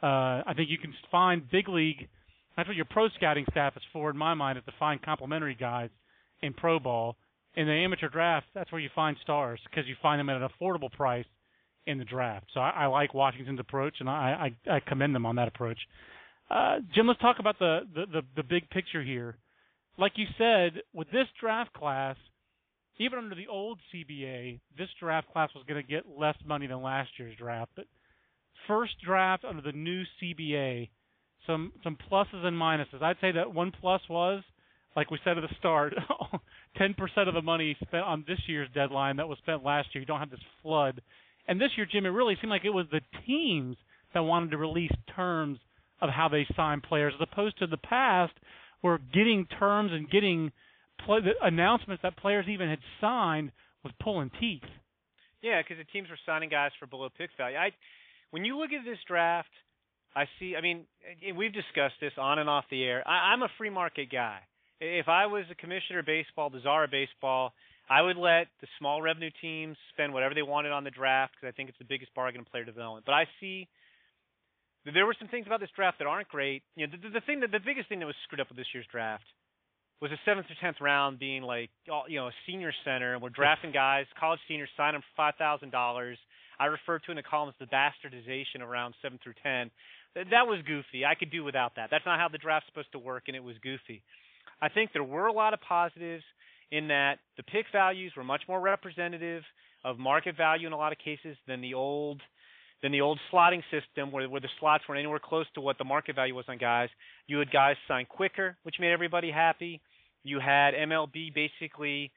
uh, I think you can find big league. That's what your pro scouting staff is for, in my mind, is to find complementary guys in pro ball. In the amateur draft, that's where you find stars because you find them at an affordable price in the draft. So I, I like Washington's approach, and I, I, I commend them on that approach. Uh, Jim, let's talk about the, the, the, the big picture here. Like you said, with this draft class, even under the old CBA, this draft class was going to get less money than last year's draft. But first draft under the new CBA, some some pluses and minuses. I'd say that one plus was, like we said at the start, (laughs) 10% of the money spent on this year's deadline that was spent last year. You don't have this flood and this year, Jim, it really seemed like it was the teams that wanted to release terms of how they sign players, as opposed to the past, where getting terms and getting play, announcements that players even had signed was pulling teeth. Yeah, because the teams were signing guys for below pick value. I, when you look at this draft, I see. I mean, we've discussed this on and off the air. I, I'm a free market guy. If I was a commissioner of baseball, the czar of baseball, I would let the small revenue teams spend whatever they wanted on the draft because I think it's the biggest bargain in player development. But I see there were some things about this draft that aren't great. You know, the, the thing that the biggest thing that was screwed up with this year's draft was the seventh or tenth round being like, all, you know, a senior center, and we're (laughs) drafting guys, college seniors, sign them for five thousand dollars. I refer to in the column as the bastardization of rounds seven through ten. That, That was goofy. I could do without that. That's not how the draft's supposed to work, and it was goofy. I think there were a lot of positives in that the pick values were much more representative of market value in a lot of cases than the old than the old slotting system where, where the slots weren't anywhere close to what the market value was on guys. You had guys sign quicker, which made everybody happy. You had MLB basically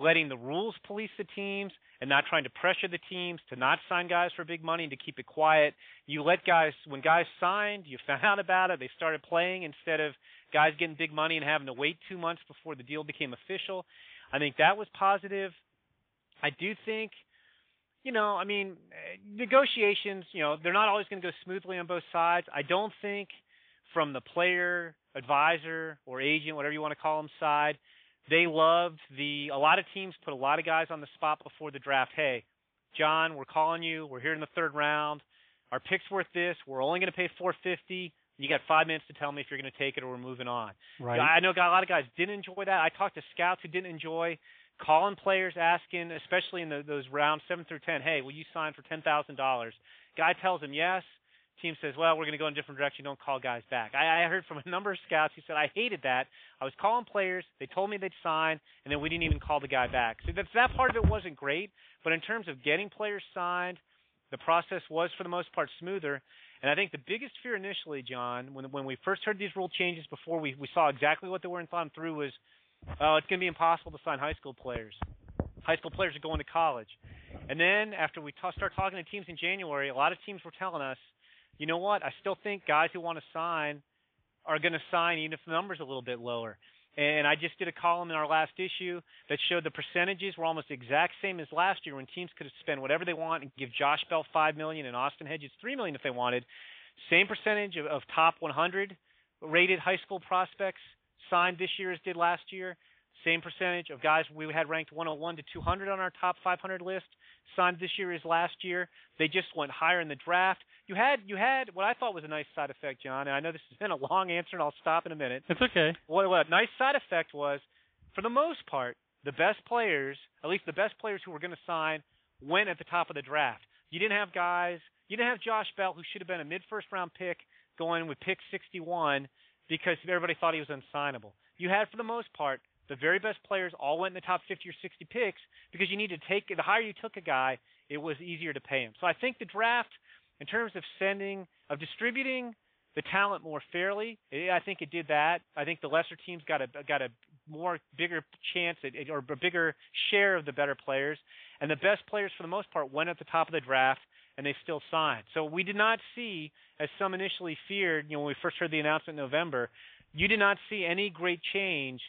letting the rules police the teams and not trying to pressure the teams to not sign guys for big money and to keep it quiet. You let guys when guys signed, you found out (laughs) about it, they started playing instead of guys getting big money and having to wait two months before the deal became official. I think that was positive. I do think, you know, I mean, negotiations, you know, they're not always going to go smoothly on both sides. I don't think from the player, advisor, or agent, whatever you want to call them, side, they loved the. A lot of teams put a lot of guys on the spot before the draft. Hey, John, we're calling you. We're here in the third round. Our pick's worth this. We're only going to pay 450. You got five minutes to tell me if you're going to take it or we're moving on. Right. I know a lot of guys didn't enjoy that. I talked to scouts who didn't enjoy calling players asking, especially in the, those rounds seven through ten, hey, will you sign for ten thousand dollars? Guy tells him yes. Team says, well, we're going to go in a different direction. Don't call guys back. I, I heard from a (laughs) number of scouts who said I hated that. I was calling players. They told me they'd sign, and then we didn't even call the guy back. So that's, that part of it wasn't great. But in terms of getting players signed, the process was for the most part smoother. And I think the biggest fear initially, John, when when we first heard these rule changes before we we saw exactly what they were and thought them through was, oh, it's going to be impossible to sign high school players. High school players are going to college. And then after we t- start talking to teams in January, a lot of teams were telling us, you know what? I still think guys who want to sign are going to sign even if the number's a little bit lower. And I just did a column in our last issue that showed the percentages were almost exact same as last year when teams could spend whatever they want and give Josh Bell five million and Austin Hedges three million if they wanted. Same percentage of, of top 100 rated high school prospects signed this year as did last year. Same percentage of guys we had ranked 101 to 200 on our top 500 list signed this year as last year. They just went higher in the draft. You had you had what I thought was a nice side effect, John. And I know this has been a long answer, and I'll stop in a minute. It's okay. What what a nice side effect was, for the most part, the best players, at least the best players who were going to sign, went at the top of the draft. You didn't have guys. You didn't have Josh Bell, who should have been a mid first round pick, going with pick 61 because everybody thought he was unsignable. you had for the most part the very best players all went in the top 50 or 60 picks because you need to take the higher you took a guy, it was easier to pay him. So I think the draft, in terms of sending of distributing the talent more fairly, I think it did that. I think the lesser teams got a got a more bigger chance at, or a bigger share of the better players, and the best players for the most part went at the top of the draft and they still signed. So we did not see, as some initially feared, you know, when we first heard the announcement in November, you did not see any great change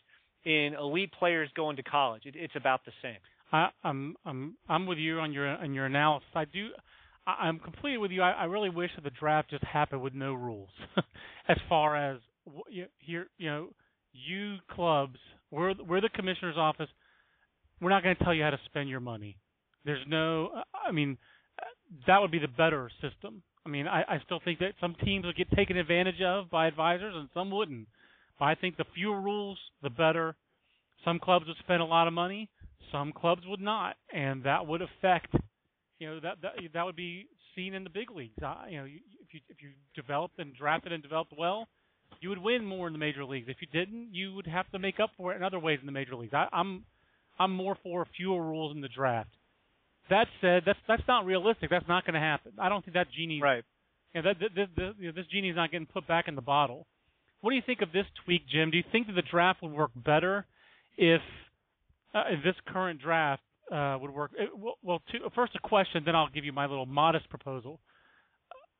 in elite players going to college. It, it's about the same. I, I'm I'm I'm with you on your on your analysis. I do. I, I'm completely with you. I, I really wish that the draft just happened with no rules, (laughs) as far as here you know you clubs we're we're the commissioner's office. We're not going to tell you how to spend your money. There's no. I mean, that would be the better system. I mean, I, I still think that some teams would get taken advantage of by advisors and some wouldn't. But I think the fewer rules, the better. Some clubs would spend a lot of money, some clubs would not, and that would affect. You know that that that would be seen in the big leagues. Uh, you know, you, if you if you developed and drafted and developed well, you would win more in the major leagues. If you didn't, you would have to make up for it in other ways in the major leagues. I, I'm I'm more for fewer rules in the draft. That said, that's that's not realistic. That's not going to happen. I don't think that genie. Right. You know, that, that, that, you know, this genie is not getting put back in the bottle. What do you think of this tweak, Jim? Do you think that the draft would work better if, uh, if this current draft uh, would work? Well, well two, first a question, then I'll give you my little modest proposal.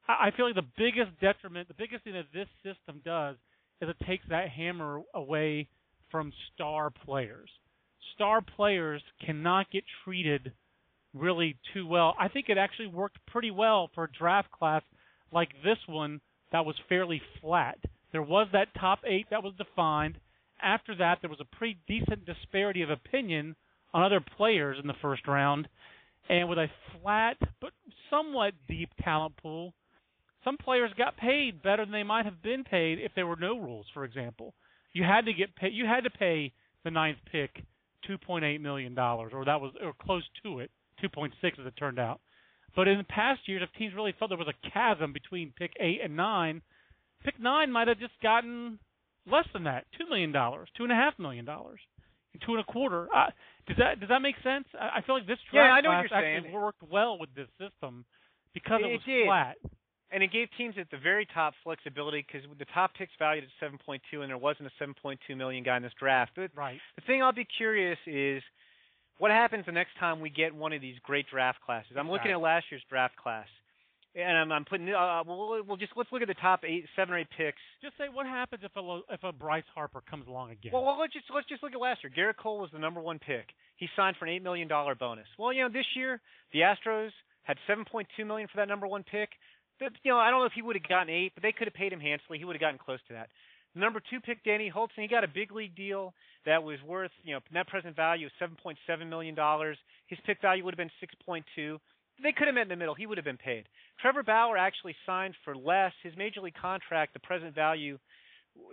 I feel like the biggest detriment, the biggest thing that this system does, is it takes that hammer away from star players. Star players cannot get treated really too well. I think it actually worked pretty well for a draft class like this one that was fairly flat. There was that top eight that was defined. After that, there was a pretty decent disparity of opinion on other players in the first round. And with a flat but somewhat deep talent pool, some players got paid better than they might have been paid if there were no rules. For example, you had to get paid. You had to pay the ninth pick two point eight million dollars, or that was or close to it 2.6 as it turned out. But in the past years, if teams really felt there was a chasm between pick eight and nine, pick nine might have just gotten less than that, two million dollars, two and a half million dollars, two and a quarter. Uh, does that does that make sense? I, I feel like this draft yeah, I know class what you're actually saying. worked well with this system because it, it was did. flat. And it gave teams at the very top flexibility because the top picks valued at 7.2, and there wasn't a 7.2 million guy in this draft. But right. the thing I'll be curious is what happens the next time we get one of these great draft classes? I'm looking Right. at last year's draft class, and I'm, I'm putting. Uh, we'll, we'll just let's look at the top eight, seven or eight picks. Just say what happens if a if a Bryce Harper comes along again. Well, well, let's just let's just look at last year. Gerrit Cole was the number one pick. He signed for an eight million dollar bonus. Well, you know, this year the Astros had 7.2 million for that number one pick. But, you know, I don't know if he would have gotten eight, but they could have paid him handsomely. He would have gotten close to that. Number two pick, Danny Hultzen, he got a big league deal that was worth, you know, net present value of 7.7 million dollars. His pick value would have been 6.2. They could have met in the middle. He would have been paid. Trevor Bauer actually signed for less. His major league contract, the present value,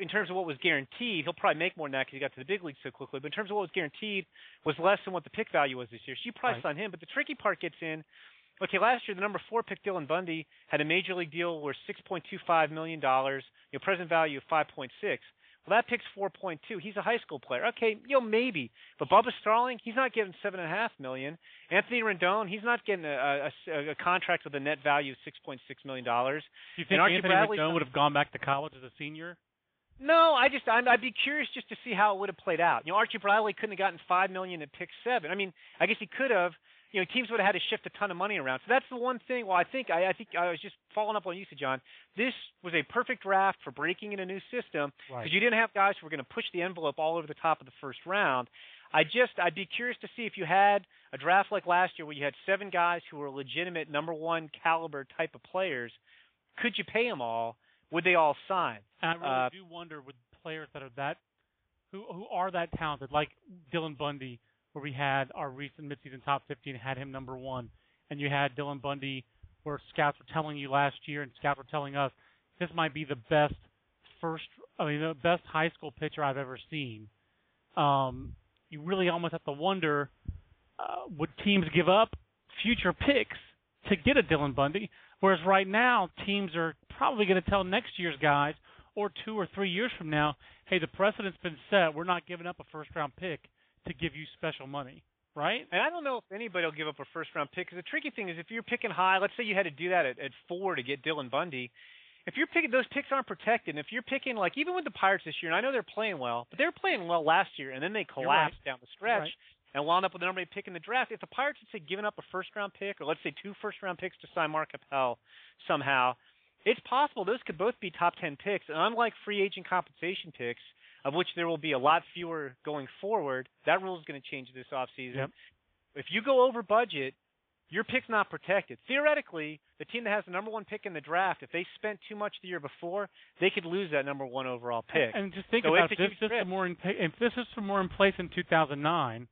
in terms of what was guaranteed, he'll probably make more than that because he got to the big leagues so quickly. But in terms of what was guaranteed, was less than what the pick value was this year. So you probably Right. sign him. But the tricky part gets in. Okay, last year the number four pick Dylan Bundy had a major league deal worth six point two five million dollars, you know, present value of five point six. Well, that pick's four point two. He's a high school player. Okay, you know maybe, but Bubba Starling, he's not getting seven and a half million. Anthony Rendon, he's not getting a, a, a contract with a net value of six point six million dollars. Do you think and Archie Anthony Bradley- Rendon would have gone back to college as a senior? No, I just I'm, I'd be curious just to see how it would have played out. You know, Archie Bradley couldn't have gotten five million at pick seven. I mean, I guess he could have. You know, teams would have had to shift a ton of money around. So that's the one thing. Well, I think I, I think I was just following up on you, said, John. This was a perfect draft for breaking in a new system because Right. you didn't have guys who were going to push the envelope all over the top of the first round. I just I'd be curious to see if you had a draft like last year where you had seven guys who were legitimate number one caliber type of players. Could you pay them all? Would they all sign? And I really Uh, do wonder with players that are that who who are that talented, like Dylan Bundy, where we had our recent midseason top 15 had him number one, and you had Dylan Bundy, where scouts were telling you last year, and scouts were telling us this might be the best first, I mean, the best high school pitcher I've ever seen. Um, you really almost have to wonder, uh, would teams give up future picks to get a Dylan Bundy? Whereas right now, teams are probably going to tell next year's guys, or two or three years from now, hey, the precedent's been set. We're not giving up a first round pick to give you special money, right? And I don't know if anybody will give up a first round pick. Because the tricky thing is, if you're picking high, let's say you had to do that at, at four to get Dylan Bundy. If you're picking those picks aren't protected, and if you're picking like even with the Pirates this year, and I know they're playing well, but they were playing well last year, and then they collapsed right. down the stretch. And wound up with the number eight pick in the draft. If the Pirates had say given up a first round pick, or let's say two first round picks to sign Mark Appel somehow, it's possible those could both be top ten picks. And unlike free agent compensation picks, of which there will be a lot fewer going forward, that rule is going to change this offseason. Yep. If you go over budget, your pick's not protected. Theoretically, the team that has the number one pick in the draft, if they spent too much the year before, they could lose that number one overall pick. And just think so about this. a huge This risk. is more in, if this is more in place in 2009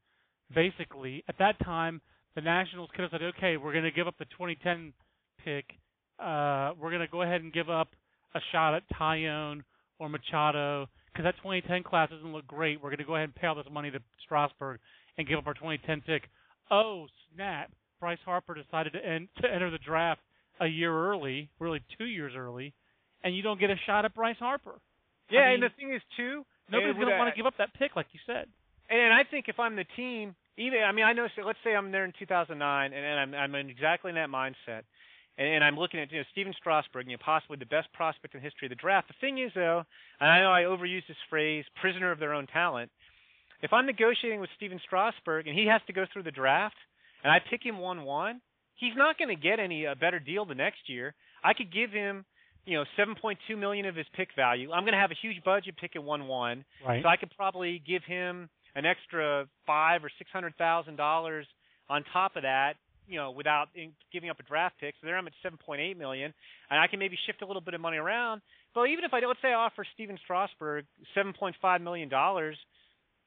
basically at that time the Nationals could have said, okay, we're going to give up the 2010 pick. Uh, we're going to go ahead and give up a shot at Taillon or Machado because that 2010 class doesn't look great. We're going to go ahead and pay all this money to Strasburg and give up our 2010 pick. Oh snap! Bryce Harper decided to, end, to enter the draft a year early, really two years early, and you don't get a shot at Bryce Harper. Yeah, I mean, and the thing is too, nobody's going to want to give up that pick, like you said. And I think if I'm the team, even I mean I know. So let's say I'm there in 2009, and, and I'm I'm in exactly in that mindset, and, and I'm looking at you know Stephen Strasburg, you know possibly the best prospect in history of the draft. The thing is though, and I know I overuse this phrase, prisoner of their own talent. If I'm negotiating with Stephen Strasburg and he has to go through the draft, and I pick him one one, he's not going to get any a better deal the next year. I could give him you know, 7.2 million of his pick value. I'm going to have a huge budget picking one one, Right. so I could probably give him an extra five or six hundred thousand dollars on top of that, you know, without in, giving up a draft pick. So there I'm at 7.8 million, and I can maybe shift a little bit of money around. But even if I don't, let's say I offer Stephen Strasburg 7.5 million dollars.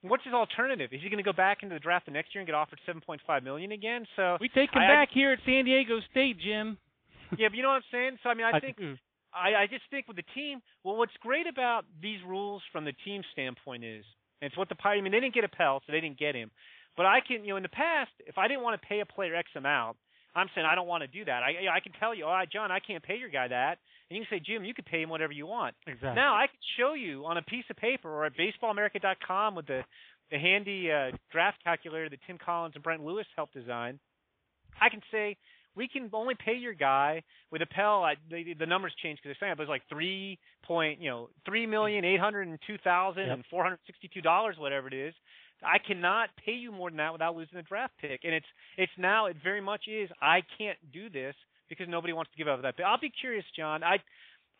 What's his alternative? Is he going to go back into the draft the next year and get offered 7.5 million again? So We take him I- I- back here at San Diego State, Jim. yeah, but you know what I'm saying. So I mean, I (laughs) think. I, I just think with the team, well, what's great about these rules from the team standpoint is, and it's what the Pirates. I mean, they didn't get Appel, so they didn't get him. But I can, you know, in the past, if I didn't want to pay a player X amount, I'm saying I don't want to do that. I, I can tell you, all right, John, I can't pay your guy that, and you can say, Jim, you can pay him whatever you want. Exactly. Now I can show you on a piece of paper or at BaseballAmerica.com with the the handy uh, draft calculator that Tim Collins and Brent Lewis helped design. I can say we can only pay your guy with Appel. I, the, the numbers changed because they're saying it was like three point, you know, three million eight hundred and two thousand and four hundred sixty-two dollars, whatever it is. I cannot pay you more than that without losing a draft pick, and it's it's now it very much is. I can't do this because nobody wants to give up that. pick. I'll be curious, John. I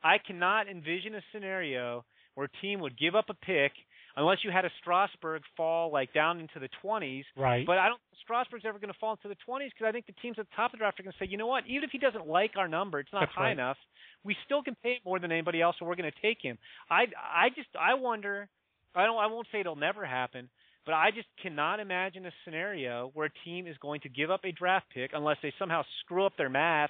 I cannot envision a scenario where a team would give up a pick unless you had a Strasburg fall like down into the 20s. right. But I don't Strasburg's ever going to fall into the 20s because I think the teams at the top of the draft are going to say, you know what, even if he doesn't like our number, it's not That's high right. enough. We still can pay him more than anybody else, so we're going to take him. I I just I wonder. I don't. I won't say it'll never happen. But I just cannot imagine a scenario where a team is going to give up a draft pick unless they somehow screw up their math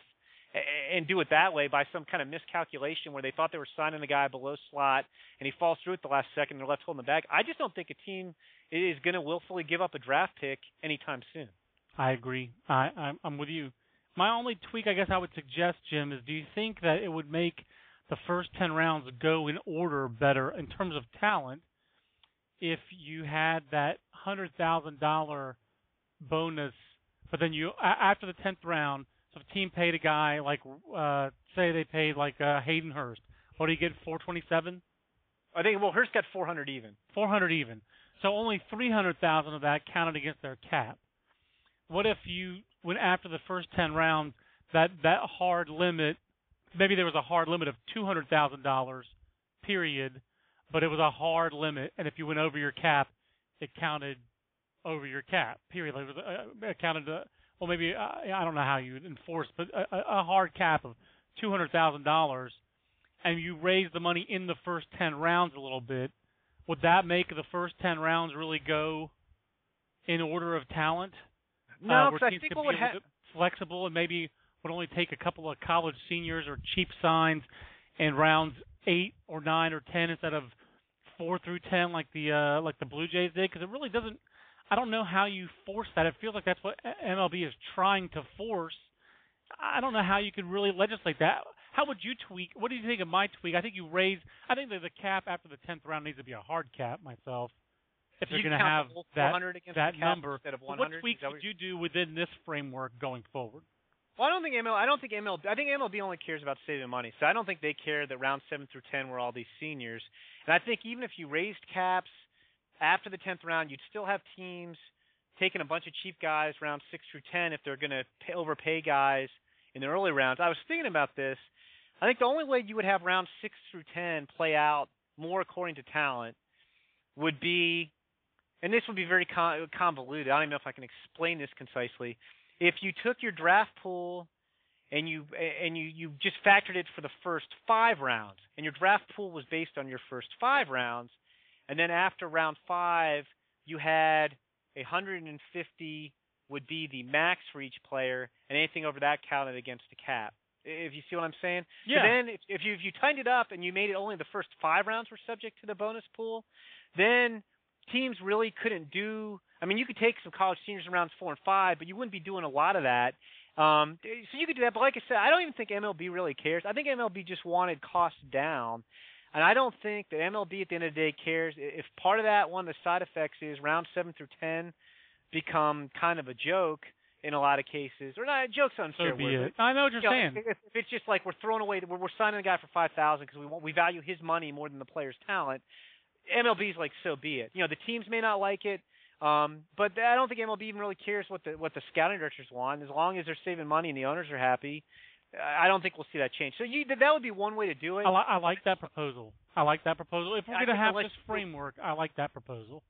and do it that way by some kind of miscalculation where they thought they were signing the guy below slot and he falls through at the last second and they're left holding the bag. I just don't think a team is going to willfully give up a draft pick anytime soon. I agree. I, I'm, with you. My only tweak, I guess, I would suggest, Jim, is do you think that it would make the first ten rounds go in order better in terms of talent if you had that hundred thousand dollar bonus, but then you after the tenth round, so if a team paid a guy like, uh, say they paid like uh, Hayden Hurst, what do you get? Four twenty seven. I think well Hurst got 400 even. 400 even. So only 300,000 of that counted against their cap. What if you went after the first 10 rounds that that hard limit maybe there was a hard limit of $200,000 period, but it was a hard limit and if you went over your cap, it counted over your cap. Period. Like it, was, uh, it counted uh, well maybe uh, I don't know how you enforce but a, a hard cap of $200,000 and you raise the money in the first 10 rounds a little bit, would that make the first 10 rounds really go in order of talent? No, uh, where I teams think what would happen. flexible and maybe would only take a couple of college seniors or cheap signs in rounds 8 or 9 or 10 instead of 4 through 10 like the uh like the Blue Jays did because it really doesn't I don't know how you force that. It feels like that's what MLB is trying to force. I don't know how you could really legislate that. how would you tweak? What do you think of my tweak? I think you raise. I think that the cap after the tenth round needs to be a hard cap myself. If you're going to have that 400 that number, instead of what 100. tweaks would you do within this framework going forward? Well, I don't think ML. I don't think MLB. I think MLB only cares about saving money. So I don't think they care that round seven through ten were all these seniors. And I think even if you raised caps after the tenth round, you'd still have teams taking a bunch of cheap guys round six through ten if they're going to overpay guys in the early rounds. I was thinking about this. I think the only way you would have round six through ten play out more according to talent would be, and this would be very con- convoluted. I don't even know if I can explain this concisely if you took your draft pool and you and you you just factored it for the first five rounds, and your draft pool was based on your first five rounds, and then after round five you had a 150 would be the max for each player, and anything over that counted against the cap. If you see what I'm saying? Yeah. So then if, if you if you tightened it up and you made it only the first five rounds were subject to the bonus pool, then teams really couldn't do. I mean, you could take some college seniors in rounds four and five, but you wouldn't be doing a lot of that. Um, so you could do that, but like I said, I don't even think MLB really cares. I think MLB just wanted costs down, and I don't think that MLB at the end of the day cares if part of that one of the side effects is round seven through ten become kind of a joke in a lot of cases, or not. A joke's unfair So be word, it. I know what you're you know, saying. If, if it's just like we're throwing away, we're, we're signing a guy for five thousand because we want we value his money more than the player's talent. MLB's like, so be it. You know, the teams may not like it, um, but I don't think MLB even really cares what the what the scouting directors want. As long as they're saving money and the owners are happy, I don't think we'll see that change. So you, that would be one way to do it. I, li- I like that proposal. I like that proposal. If we're going to have this framework, I like that proposal.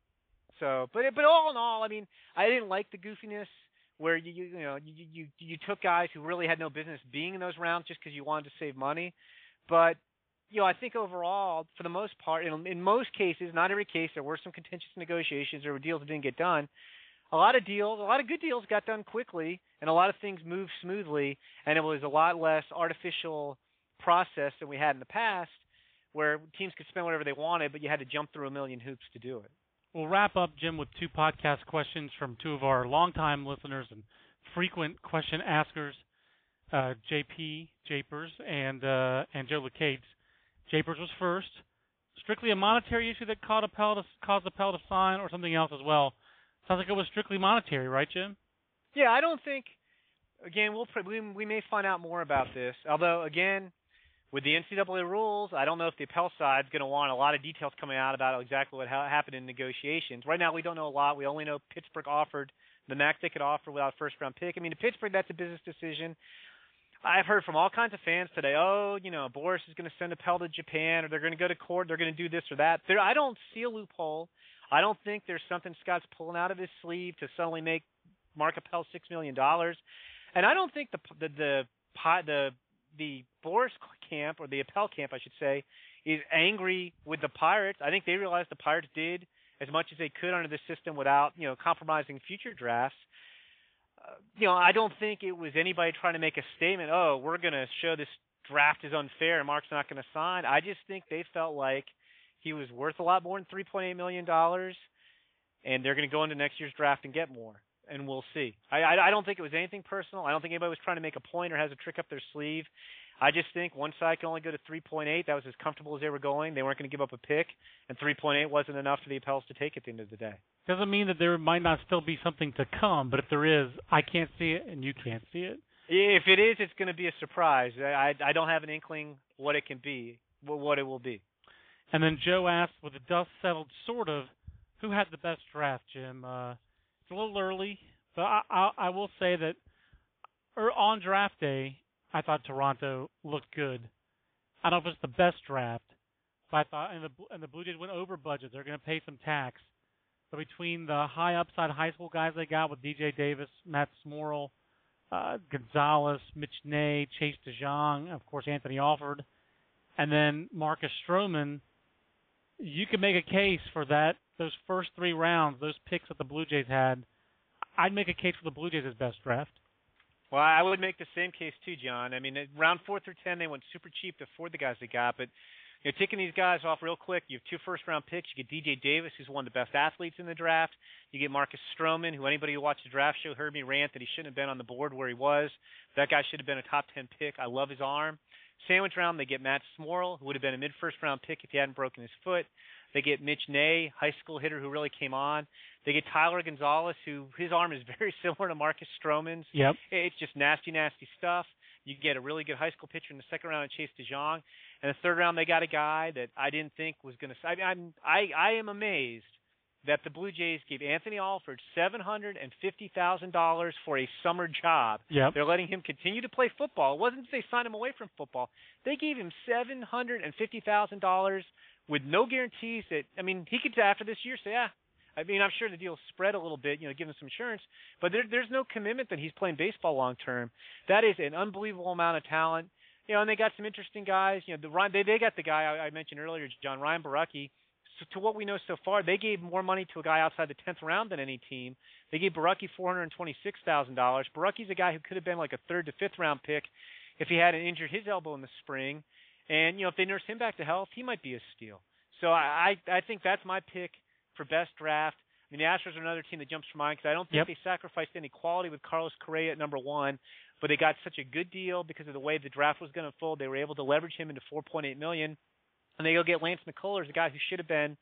So, but but all in all, I mean, I didn't like the goofiness where you you, you know you, you you took guys who really had no business being in those rounds just because you wanted to save money. But you know, I think overall, for the most part, in, in most cases, not every case, there were some contentious negotiations. There were deals that didn't get done. A lot of deals, a lot of good deals got done quickly, and a lot of things moved smoothly, and it was a lot less artificial process than we had in the past, where teams could spend whatever they wanted, but you had to jump through a million hoops to do it. We'll wrap up, Jim, with two podcast questions from two of our longtime listeners and frequent question askers, uh, JP Japers and uh, and Joe. Japers was first. Strictly a monetary issue that caused Appel to, caused Appel to sign, or something else as well. Sounds like it was strictly monetary, right, Jim? Yeah, I don't think. Again, we'll we we may find out more about this. Although, again, with the NCAA rules, I don't know if the Appel side's going to want a lot of details coming out about exactly what ha- happened in negotiations. Right now, we don't know a lot. We only know Pittsburgh offered the max they could offer without a first round pick. I mean, to Pittsburgh, that's a business decision. I've heard from all kinds of fans today. Oh, you know, Boras is going to send a Appel to Japan, or they're going to go to court. They're going to do this or that. There, I don't see a loophole. I don't think there's something Scott's pulling out of his sleeve to suddenly make Mark Appel six million dollars. And I don't think the the the the the Boras camp or the Appel camp, I should say, is angry with the Pirates. I think they realize the Pirates did as much as they could under the system without you know compromising future drafts. You know, I don't think it was anybody trying to make a statement. Oh, we're going to show this draft is unfair and Mark's not going to sign. I just think they felt like he was worth a lot more than three point eight million dollars, and they're going to go into next year's draft and get more. And we'll see. I, I I don't think it was anything personal. I don't think anybody was trying to make a point or has a trick up their sleeve. I just think one side can only go to 3.8. That was as comfortable as they were going. They weren't going to give up a pick, and 3.8 wasn't enough for the Appels to take at the end of the day. Doesn't mean that there might not still be something to come, but if there is, I can't see it and you can't see it. If it is, it's going to be a surprise. I I don't have an inkling what it can be, what it will be. And then Joe asked, with the dust settled, sort of, who had the best draft, Jim? Uh, it's a little early, but I, I, I will say that er, on draft day, I thought Toronto looked good. I don't know if it's the best draft, but I thought, and the and the Blue Jays went over budget. They're going to pay some tax. But between the high upside high school guys they got with DJ Davis, Matt Smoral, uh, Gonzales, Mitch Nay, Chase DeJong, of course Anthony Alford, and then Marcus Stroman, you can make a case for that. Those first three rounds, those picks that the Blue Jays had, I'd make a case for the Blue Jays best draft. Well, I would make the same case too, John. I mean, round four through ten, they went super cheap to afford the guys they got, but you know, taking these guys off real quick, you have two first round picks. You get DJ Davis, who's one of the best athletes in the draft. You get Marcus Stroman, who anybody who watched the draft show heard me rant that he shouldn't have been on the board where he was. That guy should have been a top ten pick. I love his arm. Sandwich round, they get Matt Smoral, who would have been a mid first round pick if he hadn't broken his foot. They get Mitch Nay, high school hitter who really came on. They get Tyler Gonzales, who his arm is (laughs) very similar to Marcus Stroman's. Yep. It's just nasty, nasty stuff. You get a really good high school pitcher in the second round, Chase DeJong. And the third round, they got a guy that I didn't think was going to. I, I'm I I am amazed that the Blue Jays gave Anthony Alford seven hundred and fifty thousand dollars for a summer job. Yep. They're letting him continue to play football. It wasn't that they signed him away from football. They gave him seven hundred and fifty thousand dollars with no guarantees that I mean he could after this year say, ah, I mean I'm sure the deal spread a little bit, you know, give him some insurance, but there, there's no commitment that he's playing baseball long term. That is an unbelievable amount of talent. You know, and they got some interesting guys. You know, the they they got the guy I, I mentioned earlier, John Ryan Borucki. So to what we know so far, they gave more money to a guy outside the tenth round than any team. They gave Borucki four hundred and twenty-six thousand dollars. Borucki's a guy who could have been like a third to fifth round pick if he hadn't injured his elbow in the spring. And you know, if they nurse him back to health, he might be a steal. So I I, I think that's my pick for best draft. I mean, the Astros are another team that jumps to mind because I don't think Yep. they sacrificed any quality with Carlos Correa at number one, but they got such a good deal because of the way the draft was going to unfold. They were able to leverage him into 4.8 million, and they go get Lance McCullers, a guy who should have been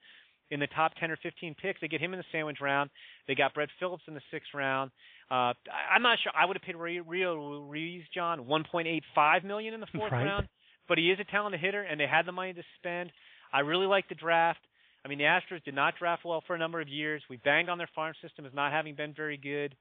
in the top 10 or 15 picks. They get him in the sandwich round. They got Brett Phillips in the sixth round. Uh, I'm not sure. I would have paid Rio Rio Ruiz, John, 1.85 million in the fourth Right. round, but he is a talented hitter, and they had the money to spend. I really like the draft. I mean, the Astros did not draft well for a number of years. We banged on their farm system as not having been very good.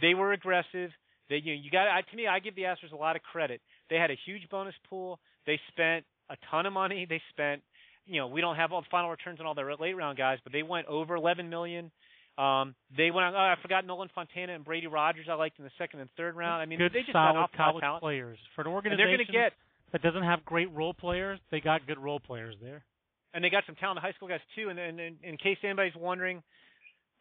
They were aggressive. They, you, know, you got I, to me. I give the Astros a lot of credit. They had a huge bonus pool. They spent a ton of money. They spent, you know, we don't have all the final returns on all their late round guys, but they went over 11 million. Um, they went. Oh, I forgot Nolan Fontana and Brady Rodgers. I liked in the second and third round. I mean, good they just got solid off college talent. players for an And organization they're going to get that doesn't have great role players. They got good role players there. and they got some talented high school guys too. And, and, and in case anybody's wondering,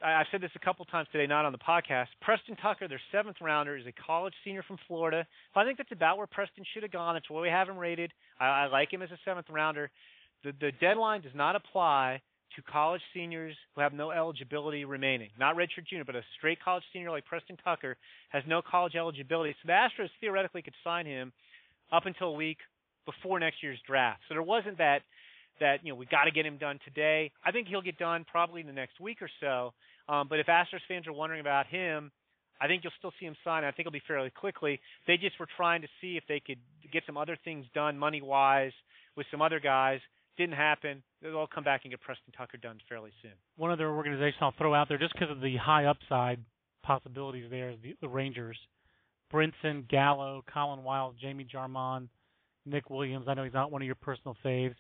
I, I've said this a couple times today, not on the podcast. Preston Tucker, their seventh rounder, is a college senior from Florida. I think that's about where Preston should have gone. That's where we have him rated. I, I like him as a seventh rounder. The the deadline does not apply to college seniors who have no eligibility remaining. Not redshirt junior, but a straight college senior like Preston Tucker has no college eligibility. So the Astros theoretically could sign him up until a week before next year's draft. So there wasn't that that you know we got to get him done today. I think he'll get done probably in the next week or so. Um, but if Astros fans are wondering about him, I think you'll still see him sign. I think it'll be fairly quickly. They just were trying to see if they could get some other things done money wise with some other guys. Didn't happen. They'll all come back and get Preston Tucker done fairly soon. One other organization I'll throw out there, just because of the high upside possibilities there, is the, the Rangers. Brinson, Gallo, Collin Wiles, Jamie Jarmon, Nick Williams. I know he's not one of your personal faves.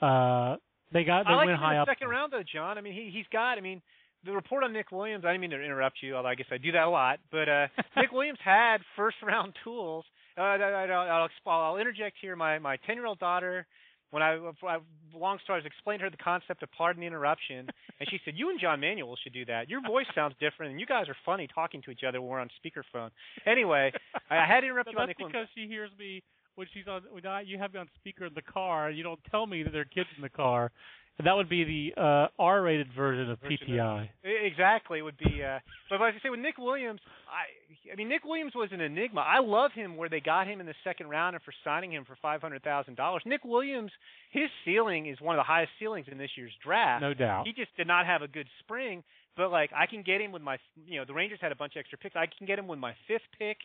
Uh, they got they I like went high the up. second round though, John. I mean, he he's got. I mean, the report on Nick Williams. I didn't mean to interrupt you, although I guess I do that a lot. But uh, (laughs) Nick Williams had first round tools. Uh, I, I, I'll, I'll, I'll interject here. My my ten year old daughter. When I, I long stories explained to her the concept of pardon the interruption, and she said, "You and John Manuel should do that. Your voice sounds different, and you guys are funny talking to each other when we're on speakerphone." Anyway, I, I had to interrupt But you on that's because she hears me when she's on. When I, you have me on speaker in the car, and you don't tell me that there are kids in the car. And that would be the uh, R-rated version of Version of- PTI. E- Exactly, it would be. Uh, but as I say with Nick Williams, I, I mean Nick Williams was an enigma. I love him where they got him in the second round and for signing him for five hundred thousand dollars. Nick Williams, his ceiling is one of the highest ceilings in this year's draft. No doubt. He just did not have a good spring, but like I can get him with my, you know, the Rangers had a bunch of extra picks. I can get him with my fifth pick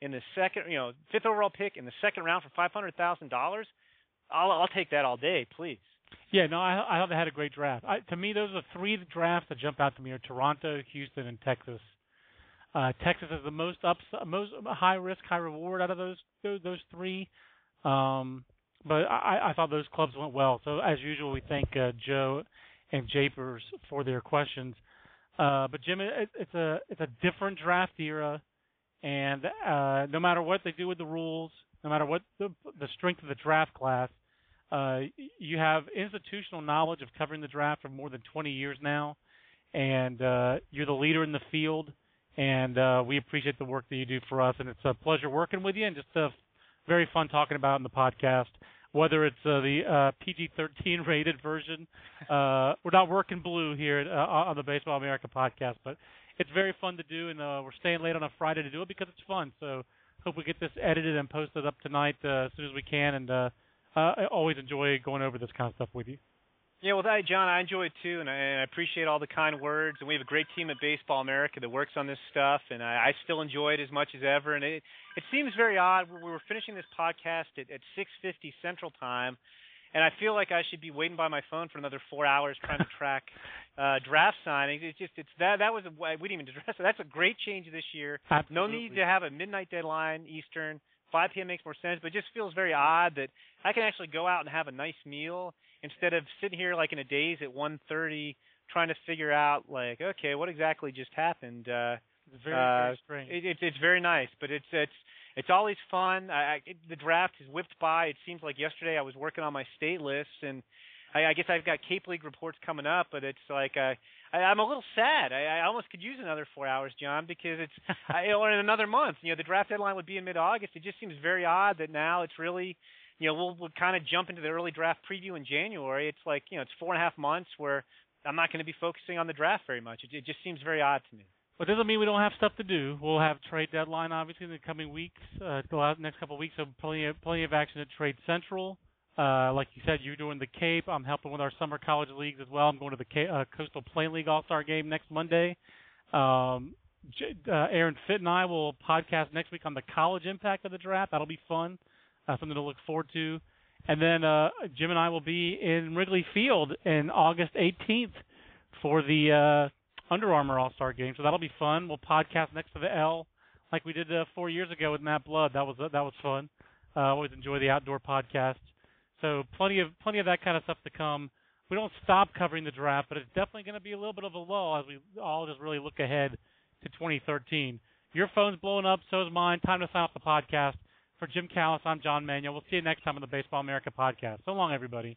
in the second, you know, fifth overall pick in the second round for five hundred thousand dollars. I'll I'll take that all day, please. Yeah, no, I, I thought they had a great draft. I, to me, those are three drafts that jump out to me: are Toronto, Houston, and Texas. Uh, Texas is the most ups, most high risk, high reward out of those those, those three. Um, but I, I thought those clubs went well. So as usual, we thank uh, Joe and Japers for their questions. Uh, but Jim, it, it's a it's a different draft era, and uh, no matter what they do with the rules, no matter what the the strength of the draft class, uh, you have institutional knowledge of covering the draft for more than 20 years now, and uh, you're the leader in the field. And uh, we appreciate the work that you do for us, and it's a pleasure working with you, and just uh, very fun talking about in the podcast. Whether it's uh, the uh, PG-13 (laughs) rated version, uh, we're not working blue here at, uh, on the Baseball America podcast, but it's very fun to do, and uh, we're staying late on a Friday to do it because it's fun. So hope we get this edited and posted up tonight uh, as soon as we can. And uh, I always enjoy going over this kind of stuff with you. Yeah, well, that, John, I enjoy it too, and I, and I appreciate all the kind words. And we have a great team at Baseball America that works on this stuff, and I, I still enjoy it as much as ever. And it it seems very odd. We were finishing this podcast at, at 6:50 Central Time, and I feel like I should be waiting by my phone for another four hours trying to track (laughs) uh, draft signings. It's just it's that that was a we didn't even address it. That's a great change this year. Absolutely. No need to have a midnight deadline Eastern. 5 p.m. makes more sense, but it just feels very odd that I can actually go out and have a nice meal instead of sitting here like in a daze at 1:30 trying to figure out like okay what exactly just happened. Uh, It's very, uh, very strange. it, it's it's very nice, but it's it's it's always fun. I, I it, the draft is whipped by. It seems like yesterday I was working on my state lists, and I, I guess I've got Cape League reports coming up, but it's like uh, I, I'm a little sad. I, I almost could use another four hours, John, because it's (laughs) I, or in another month. You know, the draft deadline would be in mid-August. It just seems very odd that now it's really you know, we'll we'll kind of jump into the early draft preview in January. It's like you know, it's four and a half months where I'm not going to be focusing on the draft very much. It, it just seems very odd to me. But doesn't mean we don't have stuff to do. We'll have trade deadline obviously in the coming weeks, uh, the next couple of weeks. So plenty of plenty of action at Trade Central. Uh, like you said, you're doing the Cape. I'm helping with our summer college leagues as well. I'm going to the Ca- uh, Coastal Plain League All Star Game next Monday. Um, J- uh, Aaron Fitt and I will podcast next week on the college impact of the draft. That'll be fun, uh, something to look forward to. And then uh, Jim and I will be in Wrigley Field in August 18th for the uh, Under Armour All Star Game. So that'll be fun. We'll podcast next to the L like we did uh, four years ago with Matt Blood. That was uh, that was fun. Uh, always enjoy the outdoor podcast. So plenty of plenty of that kind of stuff to come. We don't stop covering the draft, but it's definitely going to be a little bit of a lull as we all just really look ahead to 2013. Your phone's blowing up, so is mine. Time to sign off the podcast. For Jim Callis, I'm John Manuel. We'll see you next time on the Baseball America podcast. So long, everybody.